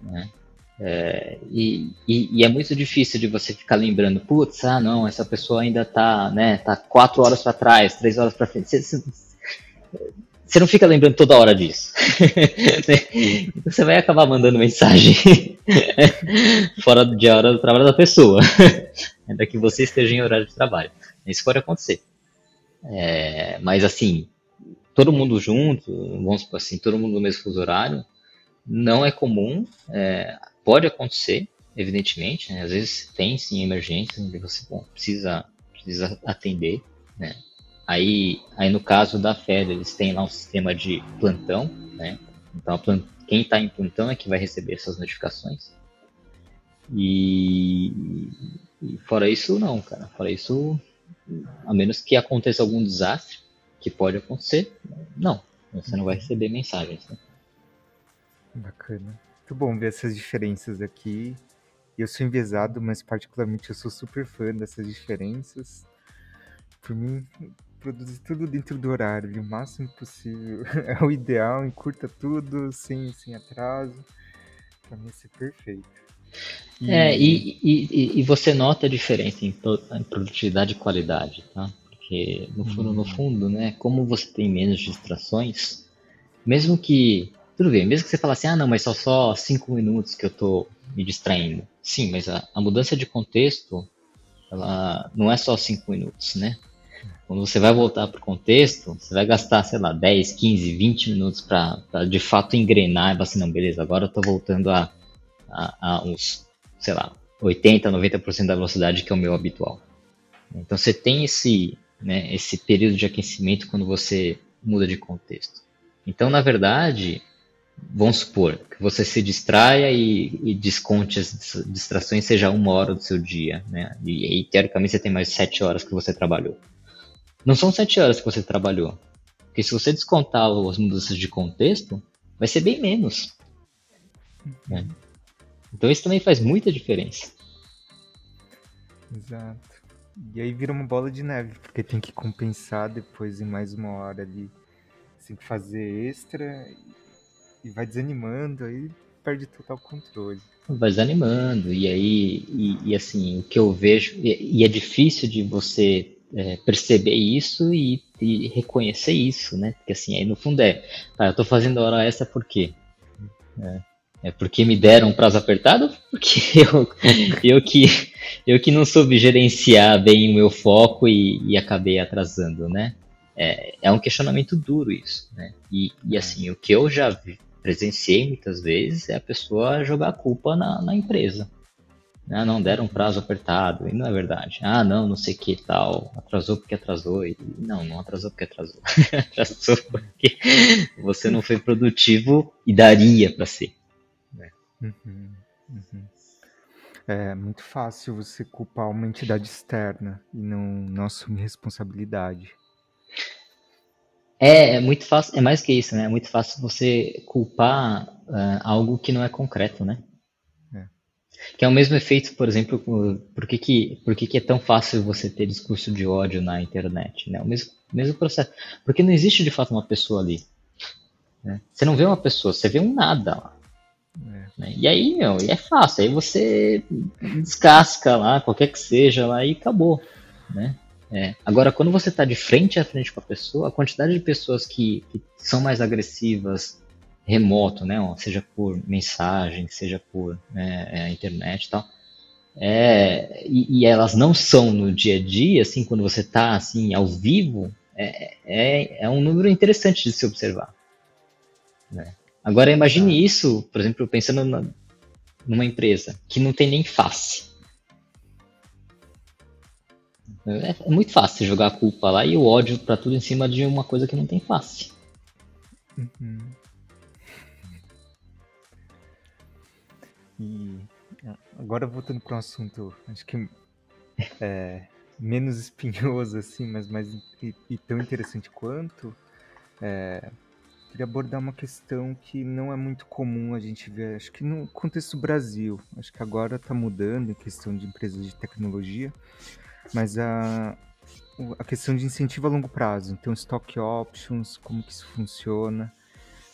Né? É, e, e, e, é muito difícil de você ficar lembrando, putz, ah não, essa pessoa ainda está né, tá quatro horas para trás, três horas para frente. Você, você, não fica lembrando toda hora disso. você vai acabar mandando mensagem fora de hora do trabalho da pessoa, ainda que você esteja em horário de trabalho. Isso pode acontecer. É, mas assim, todo mundo junto, vamos supor assim, todo mundo no mesmo fuso horário, não é comum. É, Pode acontecer, evidentemente, né? às vezes tem sim emergência onde você bom, precisa, precisa atender, né? Aí, aí no caso da FED, eles têm lá um sistema de plantão, né? Então plant... quem está em plantão é que vai receber essas notificações. E... e fora isso, não, cara. Fora isso, a menos que aconteça algum desastre, que pode acontecer, não. Você não vai receber mensagens. Né? Bacana. Muito bom ver essas diferenças aqui. Eu sou enviesado, mas particularmente eu sou super fã dessas diferenças. Por mim, produzir tudo dentro do horário, o máximo possível. É o ideal, encurta tudo, sem, sem atraso. Pra mim, é perfeito. E... É, e, e, e, você nota a diferença em, em produtividade e qualidade, tá? Porque, no fundo, hum. no fundo, né, como você tem menos distrações, mesmo que tudo bem, mesmo que você fale assim, ah, não, mas só só cinco minutos que eu tô me distraindo. Sim, mas a, a mudança de contexto, ela não é só cinco minutos, né? Quando você vai voltar para o contexto, você vai gastar, sei lá, 10, 15, 20 minutos para de fato engrenar e falar assim, não, beleza, agora eu tô voltando a, a, a uns, sei lá, 80, 90% da velocidade que é o meu habitual. Então você tem esse, né, esse período de aquecimento quando você muda de contexto. Então, na verdade, vamos supor que você se distraia e, e, desconte as distrações seja uma hora do seu dia, né? E aí, teoricamente, você tem mais sete horas que você trabalhou. Não são sete horas que você trabalhou. Porque se você descontar as mudanças de contexto, vai ser bem menos. Né? Então isso também faz muita diferença. Exato. E aí vira uma bola de neve, porque tem que compensar depois em mais uma hora ali. Que fazer extra e vai desanimando, aí perde total controle. Vai desanimando, e aí, e, e assim, o que eu vejo, e, e é difícil de você é, perceber isso e, e, reconhecer isso, né? Porque assim, aí no fundo é, tá, eu tô fazendo hora essa por quê? É, é porque me deram um prazo apertado? Porque eu, eu, que, eu que não soube gerenciar bem o meu foco e, e acabei atrasando, né? É, é um questionamento duro isso, né? E, e assim, o que eu já vi, presenciei muitas vezes é a pessoa jogar a culpa na, na empresa. Ah, não deram um prazo apertado, e não é verdade. Ah, não, não sei que tal, atrasou porque atrasou. E, não, não atrasou porque atrasou. atrasou porque você não foi produtivo e daria para ser. Né? Uhum, uhum. É muito fácil você culpar uma entidade externa e não, não assumir responsabilidade. É, é muito fácil, é mais que isso, né? É muito fácil você culpar uh, algo que não é concreto, né? É. Que é o mesmo efeito, por exemplo, por que, que, por que, que é tão fácil você ter discurso de ódio na internet? Né? O mesmo, mesmo processo. Porque não existe de fato uma pessoa ali. Né? Você não vê uma pessoa, você vê um nada lá. É. Né? E aí, meu, e é fácil. Aí você descasca lá, qualquer que seja lá e acabou. Né? É. Agora, quando você está de frente a frente com a pessoa, a quantidade de pessoas que, que são mais agressivas remoto, né, seja por mensagem, seja por né, é, internet e tal, é, e, e, elas não são no dia a dia, assim, quando você está assim ao vivo, é, é, é, um número interessante de se observar. Né? Agora imagine isso, por exemplo, pensando na, numa empresa que não tem nem face. É, é muito fácil jogar a culpa lá e o ódio para tudo em cima de uma coisa que não tem face. Uhum. E agora voltando para um assunto, acho que é, menos espinhoso assim, mas mais e, e tão interessante quanto, é, queria abordar uma questão que não é muito comum a gente ver, acho que no contexto Brasil, acho que agora está mudando em questão de empresas de tecnologia, mas a, a questão de incentivo a longo prazo, então stock options, como que isso funciona,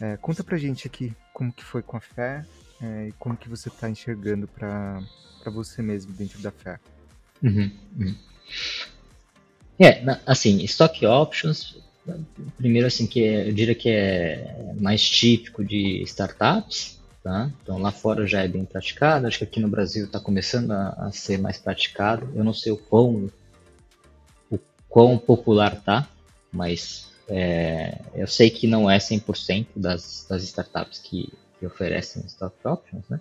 é, conta pra gente aqui como que foi com a fé é, e como que você está enxergando para você mesmo dentro da fé. Uhum, uhum. É, assim, stock options, primeiro assim que eu diria que é mais típico de startups, tá? Então lá fora já é bem praticado, acho que aqui no Brasil está começando a, a, ser mais praticado. Eu não sei o quão o quão popular tá, mas é, eu sei que não é 100% das, das startups que que oferecem stock options, né?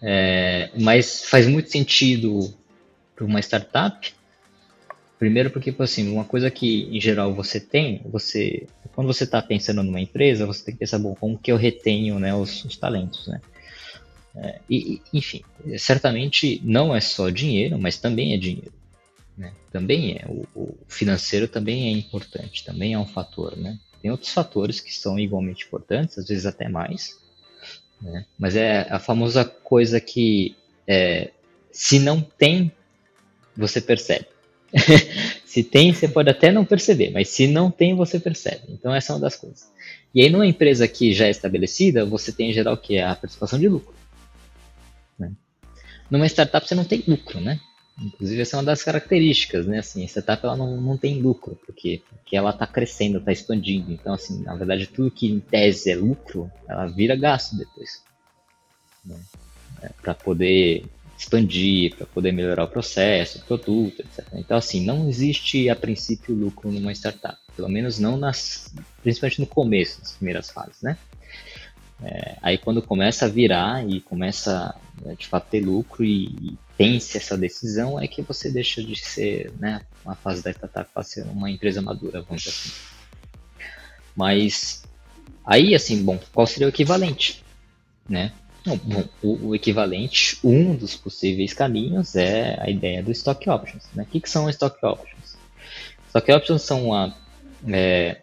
É, mas faz muito sentido para uma startup. Primeiro porque, assim, uma coisa que em geral você tem, você quando você está pensando numa empresa, você tem que pensar, bom, como que eu retenho né, os, os talentos, né? É, e, enfim, certamente não é só dinheiro, mas também é dinheiro. Né? Também é. O, o financeiro também é importante, também é um fator, né? Tem outros fatores que são igualmente importantes, às vezes até mais, né? mas é a famosa coisa que é, se não tem, você percebe. se tem, você pode até não perceber, mas se não tem, você percebe. Então essa é uma das coisas. E aí numa empresa que já é estabelecida, você tem em geral que é a participação de lucro. Né? Numa startup você não tem lucro, né? Inclusive, essa é uma das características, né? Assim, a startup ela não, não tem lucro, porque, porque ela está crescendo, está expandindo. Então, assim, na verdade, tudo que em tese é lucro, ela vira gasto depois. Né? É, para poder expandir, para poder melhorar o processo, o produto, etc. Então, assim, não existe a princípio lucro numa startup. Pelo menos não nas. principalmente no começo, nas primeiras fases, né? É, aí quando começa a virar e começa né, de fato ter lucro e, e pense essa decisão, é que você deixa de ser né, uma fase da startup para ser uma empresa madura, vamos dizer assim. Mas aí, assim, bom, qual seria o equivalente? Né? O, o, equivalente, um dos possíveis caminhos é a ideia do stock options. Né? O que, que são stock options? Stock options são a, é,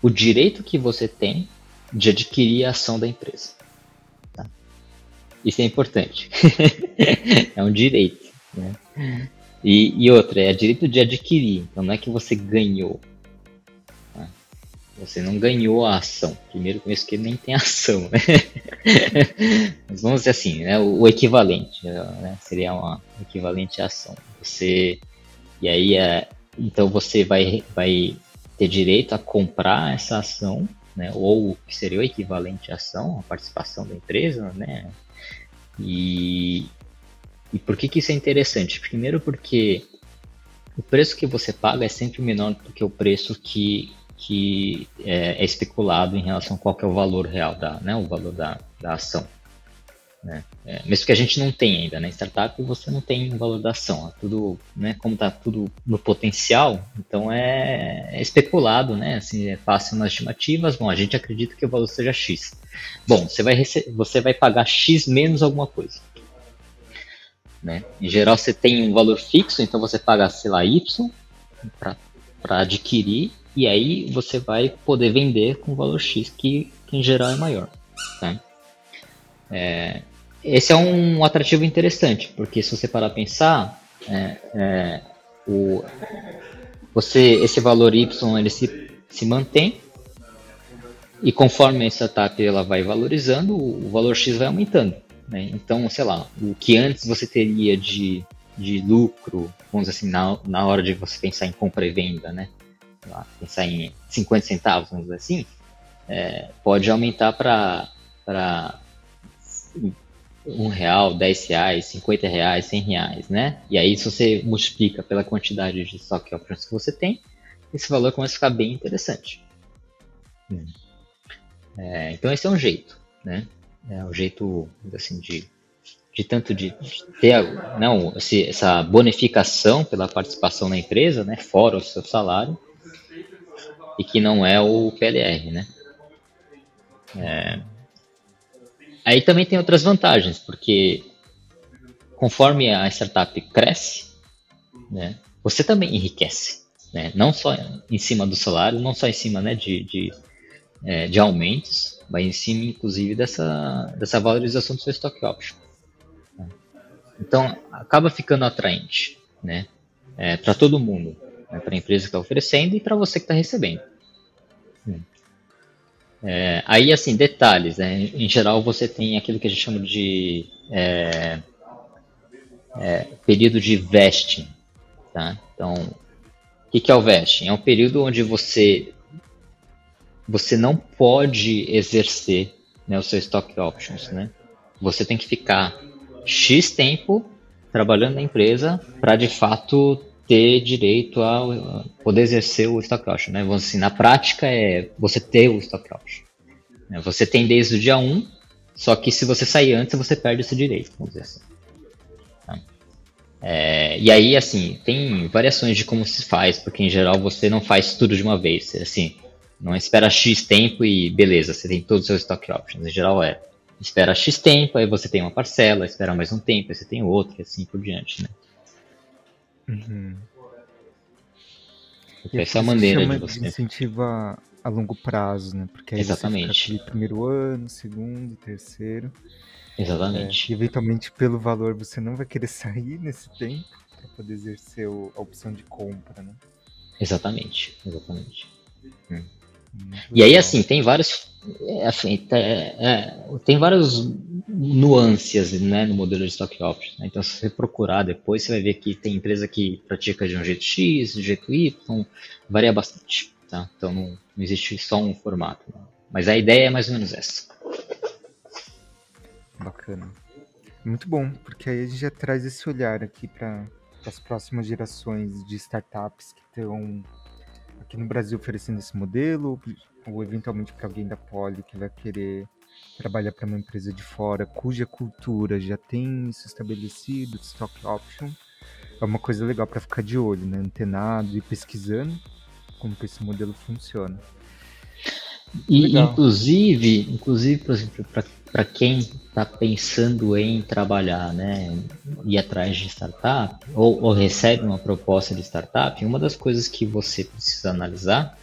o direito que você tem de adquirir a ação da empresa. Tá? Isso é importante. é um direito. Né? E, e outra, é direito de adquirir. Então não é que você ganhou. Você não ganhou a ação. Primeiro começo que nem tem ação. Né? Mas vamos dizer assim, né? o, o equivalente. Né? Seria uma equivalente à ação. Você. E aí é, então você vai, vai ter direito a comprar essa ação né, ou que seria o equivalente à ação, a participação da empresa, né? E, e por que, que isso é interessante? Primeiro porque o preço que você paga é sempre menor do que o preço que, que é, é especulado em relação a qual é o valor real da, né, o valor da, da ação. Né? É, mesmo que a gente não tenha ainda, né? Startup você não tem o valor da ação, é tudo, né? Como está tudo no potencial, então é, é, especulado, né? Assim, é fácil nas estimativas. Bom, a gente acredita que o valor seja X. Bom, você vai, você vai pagar X menos alguma coisa. Né? Em geral você tem um valor fixo, então você paga, sei lá, Y para adquirir, e aí você vai poder vender com valor X, que, que em geral é maior. Tá? É, esse é um atrativo interessante, porque se você parar a pensar, é, é, o, você, esse valor Y ele se, se mantém, e conforme a startup ela vai valorizando, o, o valor X vai aumentando. Né? Então, sei lá, o que antes você teria de, de lucro, vamos dizer assim, na, na hora de você pensar em compra e venda, né? Pensar em 50 centavos, vamos dizer assim, é, pode aumentar para um real, dez reais, cinquenta reais, cem reais, né? E aí se você multiplica pela quantidade de stock options que você tem, esse valor começa a ficar bem interessante. É, então esse é um jeito, né? É o jeito assim de, de tanto de ter não esse, essa bonificação pela participação na empresa, né? Fora o seu salário e que não é o PLR, né? É, Aí também tem outras vantagens, porque conforme a startup cresce, né, você também enriquece. Né? Não só em cima do salário, não só em cima né, de, de, é, de aumentos, mas em cima, inclusive, dessa, dessa valorização do seu stock option. Então, acaba ficando atraente né? É, para todo mundo, né? para a empresa que está oferecendo e para você que está recebendo. É, aí, assim, detalhes, né? Em geral, você tem aquilo que a gente chama de é, é, período de vesting, tá? Então, o que, que é o vesting? É um período onde você você não pode exercer né, o seu stock options, né? Você tem que ficar X tempo trabalhando na empresa para de fato ter direito a poder exercer o stock option, né? Assim, na prática é você ter o stock option. Né? Você tem desde o dia 1, só que se você sair antes, você perde esse direito, vamos dizer assim. Tá? É, e aí, assim, tem variações de como se faz, porque em geral você não faz tudo de uma vez. Assim, não espera X tempo e beleza, você tem todos os seus stock options. Em geral é, espera X tempo, aí você tem uma parcela, espera mais um tempo, aí você tem outra, e assim por diante, né? Uhum. Essa é a maneira de você. Incentiva a longo prazo, né? Porque aí Exatamente. você primeiro ano, segundo, terceiro. Exatamente. É, e eventualmente, pelo valor, você não vai querer sair nesse tempo para poder exercer o, a opção de compra, né? Exatamente, exatamente. Hum. E aí, assim, tem vários. É, assim, é, é, tem várias nuances né, no modelo de stock options. Né? Então, se você procurar depois, você vai ver que tem empresa que pratica de um jeito X, de um jeito Y, varia bastante. Tá? Então, não, não existe só um formato. Né? Mas a ideia é mais ou menos essa. Bacana. Muito bom, porque aí a gente já traz esse olhar aqui para as próximas gerações de startups que estão aqui no Brasil oferecendo esse modelo, ou eventualmente para alguém da Poli que vai querer trabalhar para uma empresa de fora cuja cultura já tem isso estabelecido, stock option. É uma coisa legal para ficar de olho, né? Antenado e pesquisando como que esse modelo funciona. E Legal. inclusive, inclusive, por exemplo, para quem está pensando em trabalhar, né, ir atrás de startup ou, ou, recebe uma proposta de startup, uma das coisas que você precisa analisar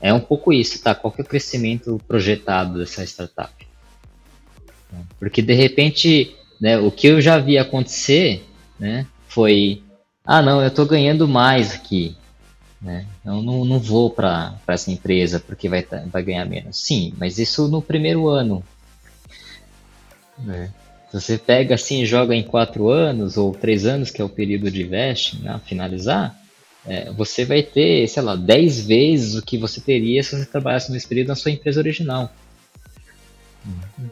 é um pouco isso, tá? Qual que é o crescimento projetado dessa startup? Porque de repente, né, o que eu já vi acontecer, né, foi, ah, não, eu estou ganhando mais aqui, né? Eu não, não vou para essa empresa porque vai, vai ganhar menos. Sim, mas isso no primeiro ano. Né? Você pega assim e joga em quatro anos ou três anos, que é o período de vesting, né, finalizar, é, você vai ter, sei lá, dez vezes o que você teria se você trabalhasse nesse período na sua empresa original. Uhum.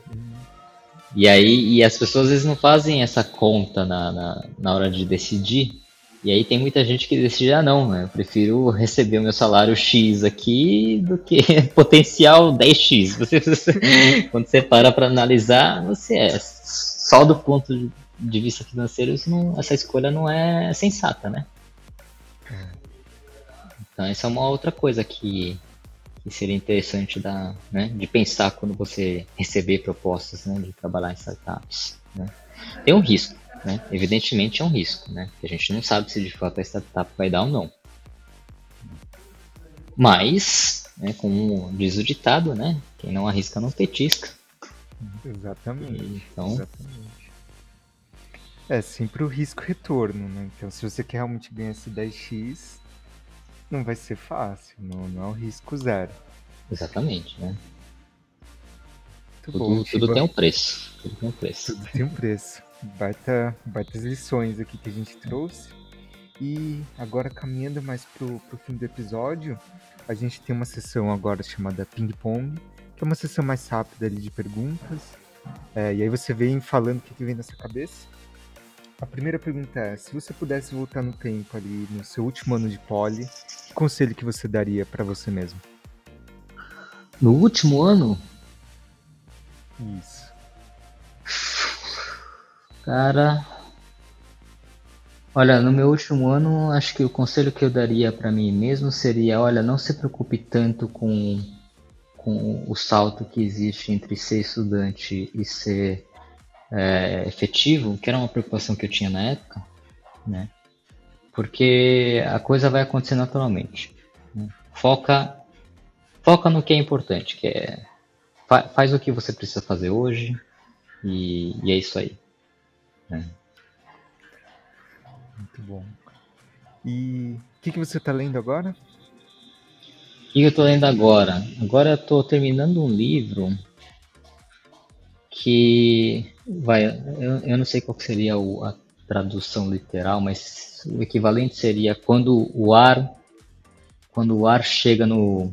E aí, e as pessoas às vezes não fazem essa conta na, na, na hora de decidir e aí tem muita gente que decide, ah não, né, eu prefiro receber o meu salário X aqui do que potencial 10X. Você, você, quando você para para analisar, você é só do ponto de vista financeiro, não, essa escolha não é sensata, né? Então essa é uma outra coisa que, que seria interessante da, né, de pensar quando você receber propostas né, de trabalhar em startups. Né? Tem um risco, né? Evidentemente é um risco, né? Que a gente não sabe se de fato a startup vai dar ou não. Mas, né, como diz o ditado, né? Quem não arrisca não petisca. Exatamente. Então... Exatamente. É sempre o risco-retorno, né? Então, se você quer realmente ganhar esse 10x, não vai ser fácil, não, não é o risco zero. Exatamente, né? Tudo, bom, tudo tem um preço. Tudo tem um preço. Tudo tem um preço. Baita, baitas lições aqui que a gente trouxe. E agora caminhando mais pro, pro fim do episódio, a gente tem uma sessão agora chamada Ping Pong, que é uma sessão mais rápida ali de perguntas. É, e aí você vem falando o que, que vem na sua cabeça. A primeira pergunta é: se você pudesse voltar no tempo ali no seu último ano de poli, que conselho que você daria para você mesmo? No último ano? Isso. Cara, olha, no meu último ano, acho que o conselho que eu daria para mim mesmo seria, olha, não se preocupe tanto com com o salto que existe entre ser estudante e ser é, efetivo, que era uma preocupação que eu tinha na época, né? Porque a coisa vai acontecer naturalmente. Né? Foca, foca no que é importante, que é fa faz o que você precisa fazer hoje e, e é isso aí. Né? Muito bom. E o que, que você está lendo agora? O que eu estou lendo agora? Agora eu estou terminando um livro que vai, eu, eu não sei qual seria o, a tradução literal, mas o equivalente seria quando o ar, quando o ar chega no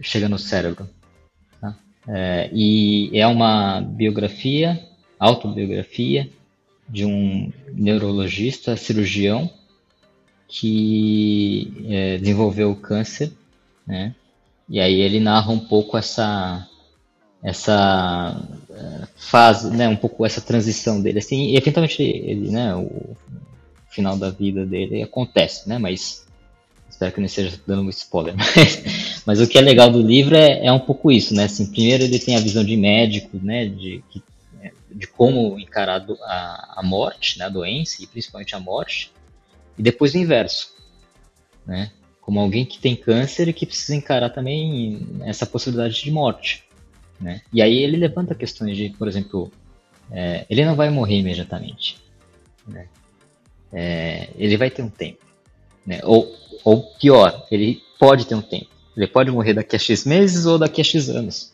chega no cérebro. É, e é uma biografia, autobiografia, de um neurologista, cirurgião, que é, desenvolveu o câncer, né? E aí ele narra um pouco essa essa fase, né, um pouco essa transição dele, assim, e eventualmente ele, né, o final da vida dele acontece, né, mas Espero que não esteja dando um spoiler. Mas, mas o que é legal do livro é, é um pouco isso, né? Assim, primeiro ele tem a visão de médico, né? De, de como encarar a, a morte, né? a doença e principalmente a morte. E depois o inverso, né? Como alguém que tem câncer e que precisa encarar também essa possibilidade de morte, né? E aí ele levanta questões de, por exemplo, é, ele não vai morrer imediatamente, né? É, ele vai ter um tempo, né? Ou ou pior, ele pode ter um tempo. Ele pode morrer daqui a X meses ou daqui a X anos.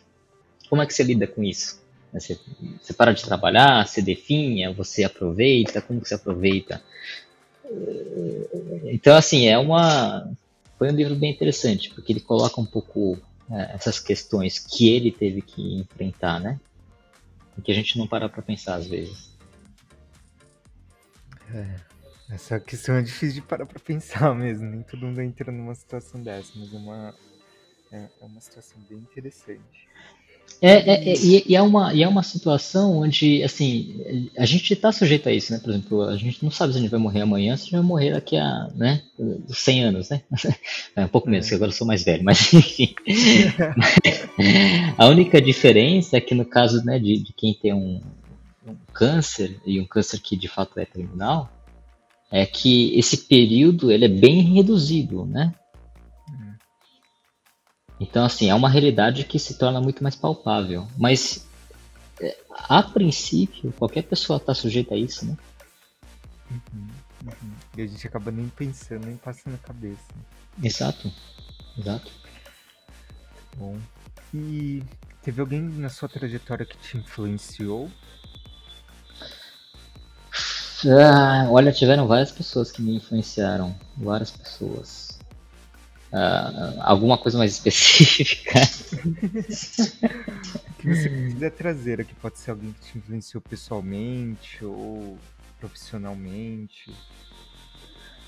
Como é que você lida com isso? Você, você para de trabalhar, você definha, você aproveita, como que você aproveita? Então, assim, é uma. Foi um livro bem interessante, porque ele coloca um pouco essas questões que ele teve que enfrentar, né? E que a gente não para para pensar às vezes. É. Essa questão é difícil de parar pra pensar mesmo. Nem todo mundo entra numa situação dessa, mas é uma, é, é uma situação bem interessante. É, é, é, e, é uma, e é uma situação onde, assim, a gente está sujeito a isso, né? Por exemplo, a gente não sabe se a gente vai morrer amanhã, se a gente vai morrer daqui a, né, 100 anos, né? É, um pouco menos, porque agora eu sou mais velho, mas enfim. a única diferença é que no caso né, de, de quem tem um, um câncer, e um câncer que de fato é terminal, é que esse período ele é bem reduzido, né? Então, assim, é uma realidade que se torna muito mais palpável. Mas, é, a princípio, qualquer pessoa está sujeita a isso, né? Uhum, uhum. E a gente acaba nem pensando, nem passando na cabeça. Exato, exato. Bom, e teve alguém na sua trajetória que te influenciou ah, olha, tiveram várias pessoas que me influenciaram. Várias pessoas. Ah, alguma coisa mais específica? que você quiser trazer aqui, pode ser alguém que te influenciou pessoalmente ou profissionalmente.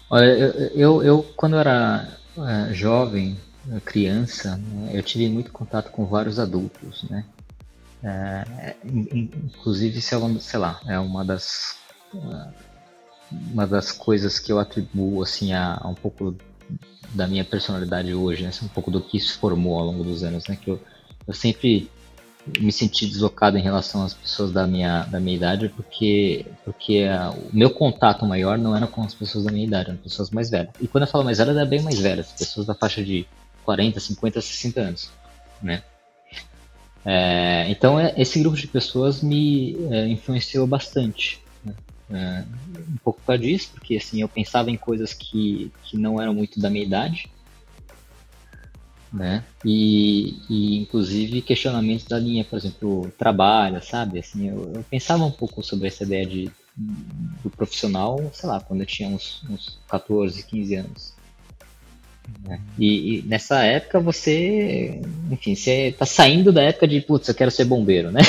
Olha, eu, eu, eu quando era uh, jovem, criança, né, eu tive muito contato com vários adultos, né? É, inclusive, se é sei lá, é uma das uma das coisas que eu atribuo assim a, a, um pouco da minha personalidade hoje, né? Um pouco do que se formou ao longo dos anos, né? Que eu, eu sempre me senti deslocado em relação às pessoas da minha, da minha idade, porque, porque a, o meu contato maior não era com as pessoas da minha idade, eram pessoas mais velhas. E quando eu falo mais velhas, é bem mais velhas, pessoas da faixa de 40, 50, 60 anos, né? É, então, é, esse grupo de pessoas me é, influenciou bastante. É, um pouco por disso, porque assim, eu pensava em coisas que, que não eram muito da minha idade, né? E, e inclusive questionamentos da linha, por exemplo, trabalho, sabe? Assim, eu, eu, pensava um pouco sobre essa ideia de, do profissional, sei lá, quando eu tinha uns, uns 14, 15 anos. Né? E, e, nessa época você, enfim, você tá saindo da época de, putz, eu quero ser bombeiro, né?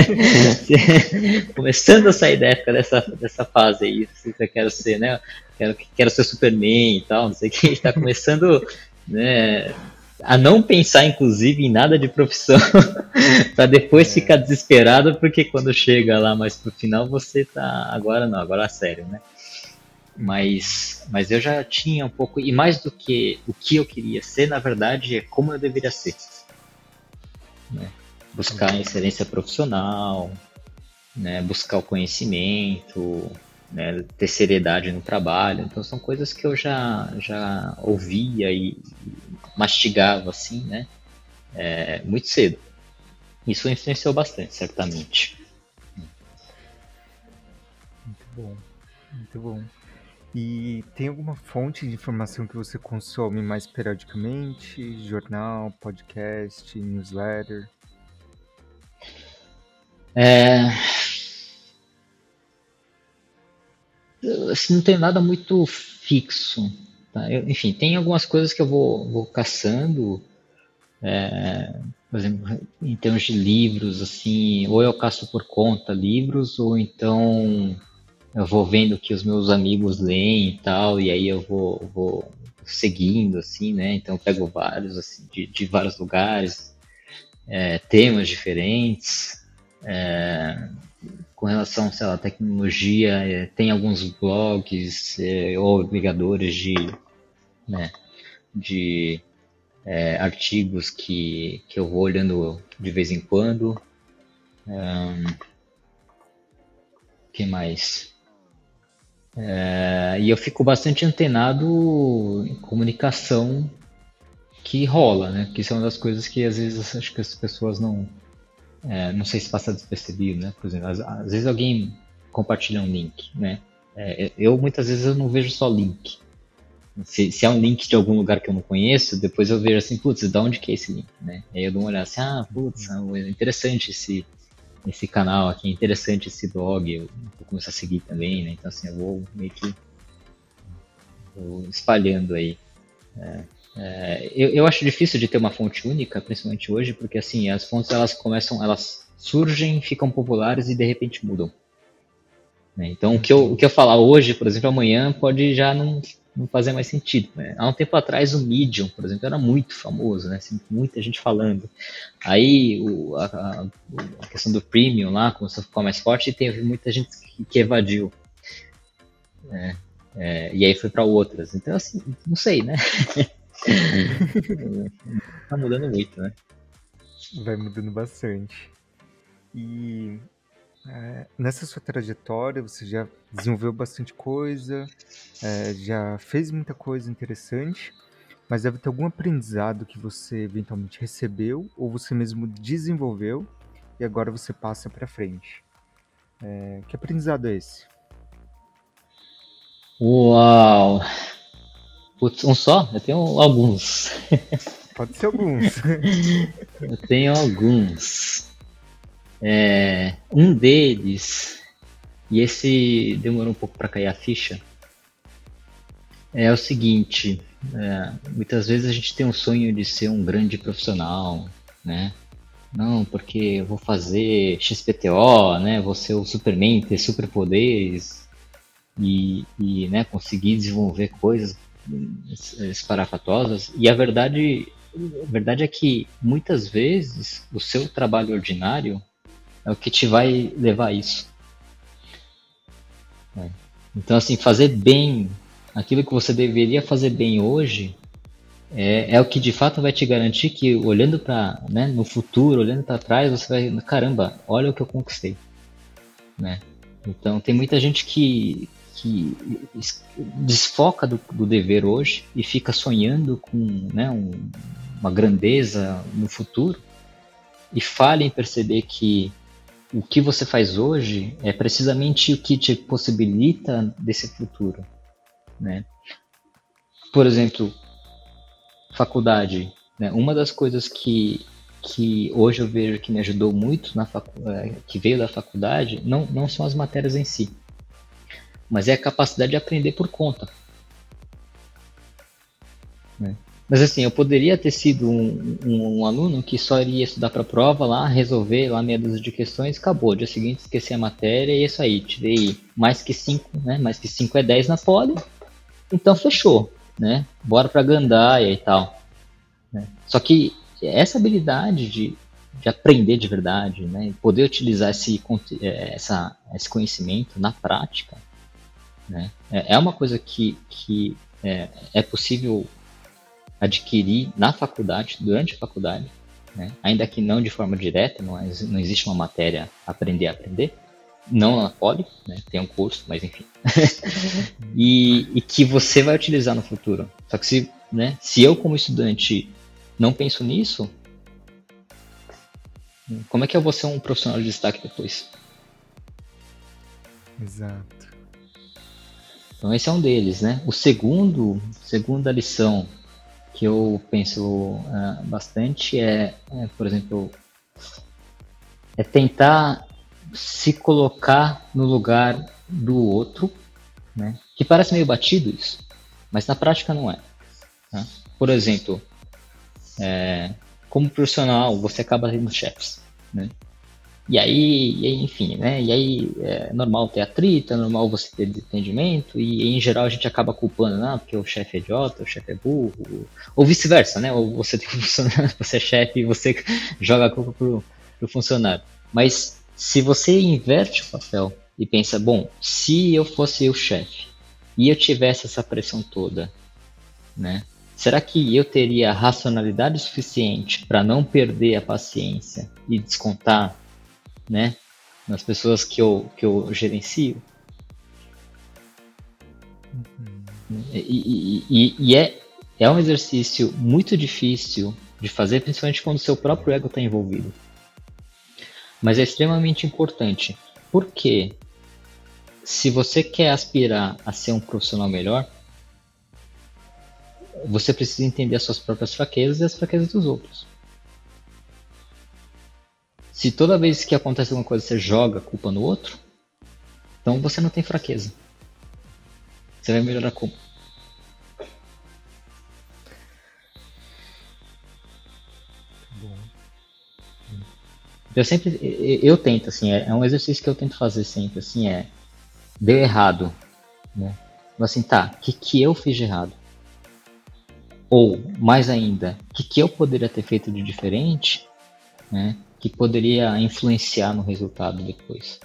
Começando a sair da época dessa, dessa fase aí, você quer ser, né? Quero, quero ser Superman e tal, não sei o que, está começando né, a não pensar, inclusive, em nada de profissão, para depois é. ficar desesperado, porque quando chega lá mais pro final, você tá. Agora não, agora é sério, né? Mas, mas eu já tinha um pouco, e mais do que o que eu queria ser, na verdade, é como eu deveria ser. Né? Buscar excelência profissional, né? buscar o conhecimento, né, ter seriedade no trabalho. Então são coisas que eu já, já ouvia e mastigava assim, né, é, muito cedo. Isso influenciou bastante, certamente. Muito bom, muito bom. E tem alguma fonte de informação que você consome mais periodicamente? Jornal, podcast, newsletter? É, assim, não tem nada muito fixo. Tá? Eu, enfim, tem algumas coisas que eu vou, vou caçando, é, por exemplo, em termos de livros, assim, ou eu caço por conta livros, ou então eu vou vendo que os meus amigos leem e tal, e aí eu vou, vou seguindo, assim, né? Então eu pego vários, assim, de, de vários lugares, é, temas diferentes. É, com relação, sei lá, tecnologia, é, tem alguns blogs é, ou agregadores de, né, de é, artigos que, que eu vou olhando de vez em quando. Um, que mais? É, e eu fico bastante antenado em comunicação que rola, né? Que são das coisas que às vezes acho que as pessoas não, é, não sei se passa despercebido, né? Por exemplo, às, às vezes alguém compartilha um link, né? É, eu muitas vezes eu não vejo só link. Se, se, é um link de algum lugar que eu não conheço, depois eu vejo assim, putz, de onde que é esse link, né? Aí eu dou uma olhada assim, ah, putz, é interessante esse, esse canal aqui, interessante esse blog, eu vou começar a seguir também, né? Então assim, eu vou meio que vou espalhando aí. É, é, eu, eu, acho difícil de ter uma fonte única, principalmente hoje, porque assim as fontes elas começam, elas surgem, ficam populares e de repente mudam. Né? Então o que, eu, o que eu falar hoje, por exemplo, amanhã pode já não, não fazer mais sentido. Né? Há um tempo atrás o Medium, por exemplo, era muito famoso, né? Assim, muita gente falando. Aí o, a, a, questão do premium lá começou a ficar mais forte e teve muita gente que, que evadiu. Né? É, e aí foi para outras. Então assim, não sei, né? tá mudando muito, né? Vai mudando bastante. E é, nessa sua trajetória, você já desenvolveu bastante coisa, é, já fez muita coisa interessante, mas deve ter algum aprendizado que você eventualmente recebeu ou você mesmo desenvolveu e agora você passa para frente. É, que aprendizado é esse? Uau! Putz, um só? Eu tenho alguns. Pode ser alguns. Eu tenho alguns. É, um deles, e esse demorou um pouco para cair a ficha, é o seguinte: é, muitas vezes a gente tem um sonho de ser um grande profissional, né? Não, porque eu vou fazer XPTO, né? Vou ser o Superman, ter superpoderes e, e né, conseguir desenvolver coisas esparafatosas. E a verdade, a verdade é que muitas vezes o seu trabalho ordinário é o que te vai levar a isso. É. Então, assim, fazer bem aquilo que você deveria fazer bem hoje é, é o que de fato vai te garantir que, olhando para né, no futuro, olhando para trás, você vai, caramba, olha o que eu conquistei. Né? Então, tem muita gente que, que desfoca do, do, dever hoje e fica sonhando com né, um, uma grandeza no futuro e fale em perceber que o que você faz hoje é precisamente o que te possibilita desse futuro, né? Por exemplo, faculdade, né? Uma das coisas que que hoje eu vejo que me ajudou muito na facu é, que veio da faculdade, não não são as matérias em si, mas é a capacidade de aprender por conta. Né? Mas assim, eu poderia ter sido um, um, um aluno que só iria estudar para a prova lá, resolver lá meia dúzia de questões, acabou. Dia seguinte esqueci a matéria e é isso aí. Tirei mais que 5, né? Mais que 5 é 10 na poli. Então fechou, né? Bora para Gandaia e tal. Né? Só que essa habilidade de, de aprender de verdade, né? Poder utilizar esse, é, essa, esse conhecimento na prática, né? É, é uma coisa que, que é, é possível adquirir na faculdade, durante a faculdade, né? ainda que não de forma direta, não, é, não existe uma matéria aprender a aprender, não na Poli, né? tem um curso, mas enfim, e, e, que você vai utilizar no futuro. Só que se, né, se eu como estudante não penso nisso, como é que eu vou ser um profissional de destaque depois? Exato. Então esse é um deles, né? O segundo, segunda lição que eu penso uh, bastante é, é, por exemplo, é tentar se colocar no lugar do outro, né? Que parece meio batido isso, mas na prática não é. Tá? Por exemplo, é, como profissional, você acaba tendo chefes, né? E aí, e aí, enfim, né? E aí é normal ter atrito, é normal você ter desentendimento, e em geral a gente acaba culpando, não, porque o chefe é idiota, o chefe é burro, ou vice-versa, né? Ou você tem um funcionário, você é chefe e você joga a culpa pro, pro funcionário. Mas se você inverte o papel e pensa, bom, se eu fosse o chefe e eu tivesse essa pressão toda, né? Será que eu teria racionalidade suficiente para não perder a paciência e descontar né? Nas pessoas que eu, que eu gerencio. Uhum. E, e, e, e, é, é um exercício muito difícil de fazer, principalmente quando o seu próprio ego está envolvido. Mas é extremamente importante. Porque se você quer aspirar a ser um profissional melhor, você precisa entender as suas próprias fraquezas e as fraquezas dos outros. Se toda vez que acontece alguma coisa você joga a culpa no outro, então você não tem fraqueza. Você vai melhorar como? Eu sempre, eu tento, assim, é, é um exercício que eu tento fazer sempre, assim, é, deu errado, né? Assim, tá, o que, que eu fiz de errado? Ou, mais ainda, o que, que eu poderia ter feito de diferente, né? Que poderia influenciar no resultado depois.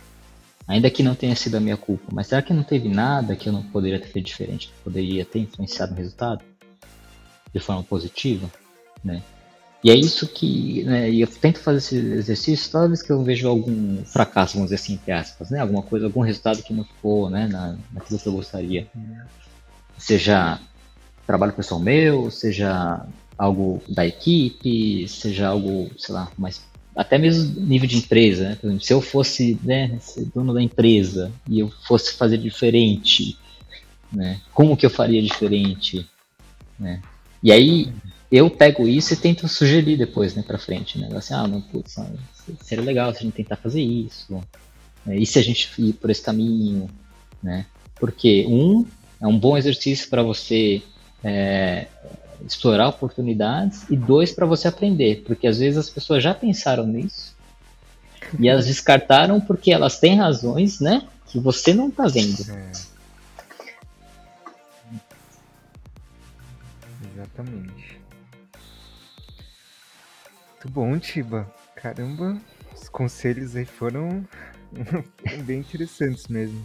Ainda que não tenha sido a minha culpa, mas será que não teve nada que eu não poderia ter feito diferente, que poderia ter influenciado no resultado de forma positiva, né? E é isso que, né, eu tento fazer esse exercício toda vez que eu vejo algum fracasso, vamos dizer assim, entre aspas, né, alguma coisa, algum resultado que não ficou, né, na, naquilo que eu gostaria. Seja trabalho pessoal meu, seja algo da equipe, seja algo, sei lá, mais até mesmo nível de empresa, né? exemplo, se eu fosse né, dono da empresa e eu fosse fazer diferente, né? Como que eu faria diferente, né? E aí eu pego isso e tento sugerir depois, né, para frente, né? Assim, ah, não, putz, seria legal se a gente tentar fazer isso, né? e se a gente ir por esse caminho, né? Porque um é um bom exercício para você é, explorar oportunidades e dois para você aprender, porque às vezes as pessoas já pensaram nisso e elas descartaram porque elas têm razões, né, que você não está vendo. É. Exatamente. Muito bom, Tiba. Caramba, os conselhos aí foram bem interessantes mesmo.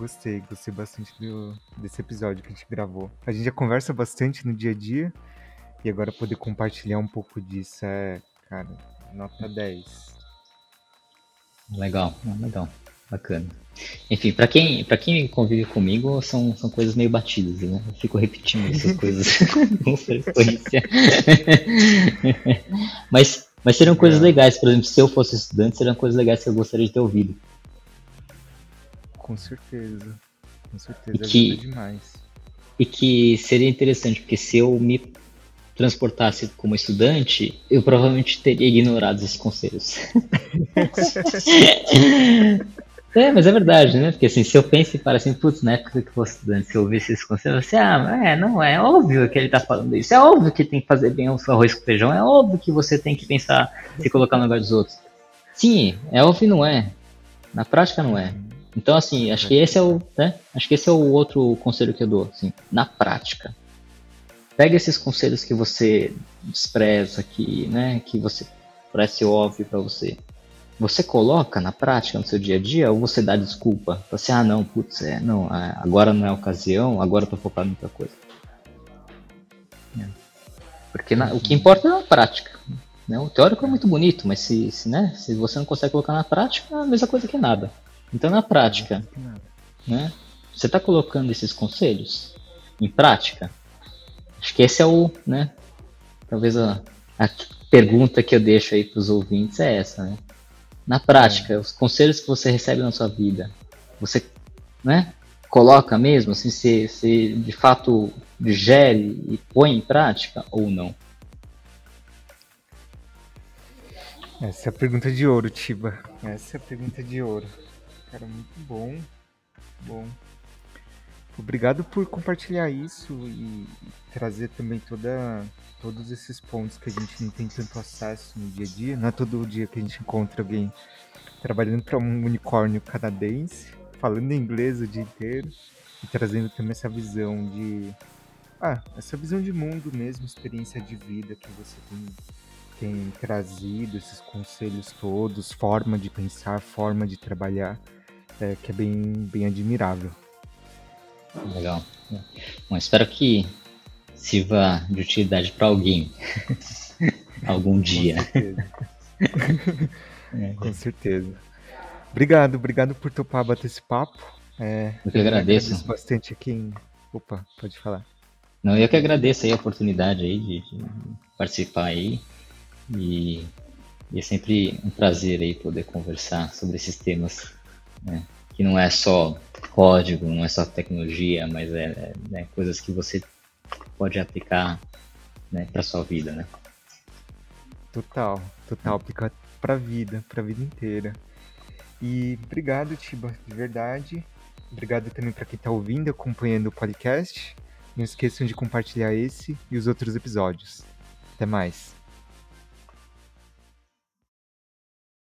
Gostei, gostei bastante do, desse episódio que a gente gravou. A gente já conversa bastante no dia a dia e agora poder compartilhar um pouco disso é, cara, nota 10. Legal, legal, bacana. Enfim, para quem, pra quem convive comigo, são, são coisas meio batidas, né? Eu fico repetindo essas coisas com frequência. Mas Mas seriam coisas legais, por exemplo, se eu fosse estudante, seriam coisas legais que eu gostaria de ter ouvido. Com certeza. Com certeza. E que, demais. E que seria interessante, porque se eu me transportasse como estudante, eu provavelmente teria ignorado esses conselhos. é, mas é verdade, né? Porque assim, se eu penso e para assim, putz, na época que eu fosse estudante, se eu ouvisse esses conselhos, assim, ah, é, não, é óbvio que ele tá falando isso, é óbvio que tem que fazer bem o seu arroz com feijão, é óbvio que você tem que pensar se colocar no lugar dos outros. Sim, é óbvio e não é. Na prática não é. Então, assim, acho que esse é o, né? Acho que esse é o outro conselho que eu dou, assim, na prática pega esses conselhos que você despreza, que, né, que você parece óbvio para você. Você coloca na prática no seu dia a dia ou você dá desculpa? Você, ah, não, putz, é, não, é, agora não é a ocasião, agora eu tô focado em outra coisa. É. Porque na, o que importa é a prática. Né? O teórico é muito bonito, mas se, se, né, se você não consegue colocar na prática, é a mesma coisa que nada. Então, na prática, né, você está colocando esses conselhos em prática? Acho que esse é o, né? Talvez a, a pergunta que eu deixo aí para os ouvintes é essa, né? Na prática, é. os conselhos que você recebe na sua vida, você, né? Coloca mesmo, assim, se, se de fato digere e põe em prática ou não? Essa é a pergunta de ouro, Tiba. Essa é a pergunta de ouro. Cara, muito bom. Bom. Obrigado por compartilhar isso e trazer também toda, todos esses pontos que a gente não tem tanto acesso no dia a dia. Não é todo dia que a gente encontra alguém trabalhando para um unicórnio canadense, falando inglês o dia inteiro e trazendo também essa visão de. Ah, essa visão de mundo mesmo, experiência de vida que você tem, tem trazido, esses conselhos todos, forma de pensar, forma de trabalhar, é, que é bem, bem admirável. Legal. Bom, espero que sirva de utilidade para alguém algum dia. Com certeza. é. Com certeza. Obrigado, obrigado por topar bater esse papo. É, eu que agradeço. agradeço bastante aqui em... Opa, pode falar. Não, eu que agradeço aí a oportunidade aí de, de participar aí e, e, é sempre um prazer aí poder conversar sobre esses temas, né? que não é só código, não é só tecnologia, mas é, é né, coisas que você pode aplicar né, para sua vida, né? Total, total, aplicar para vida, para vida inteira. E obrigado, Tiba, de verdade. Obrigado também para quem está ouvindo, acompanhando o podcast. Não esqueçam de compartilhar esse e os outros episódios. Até mais.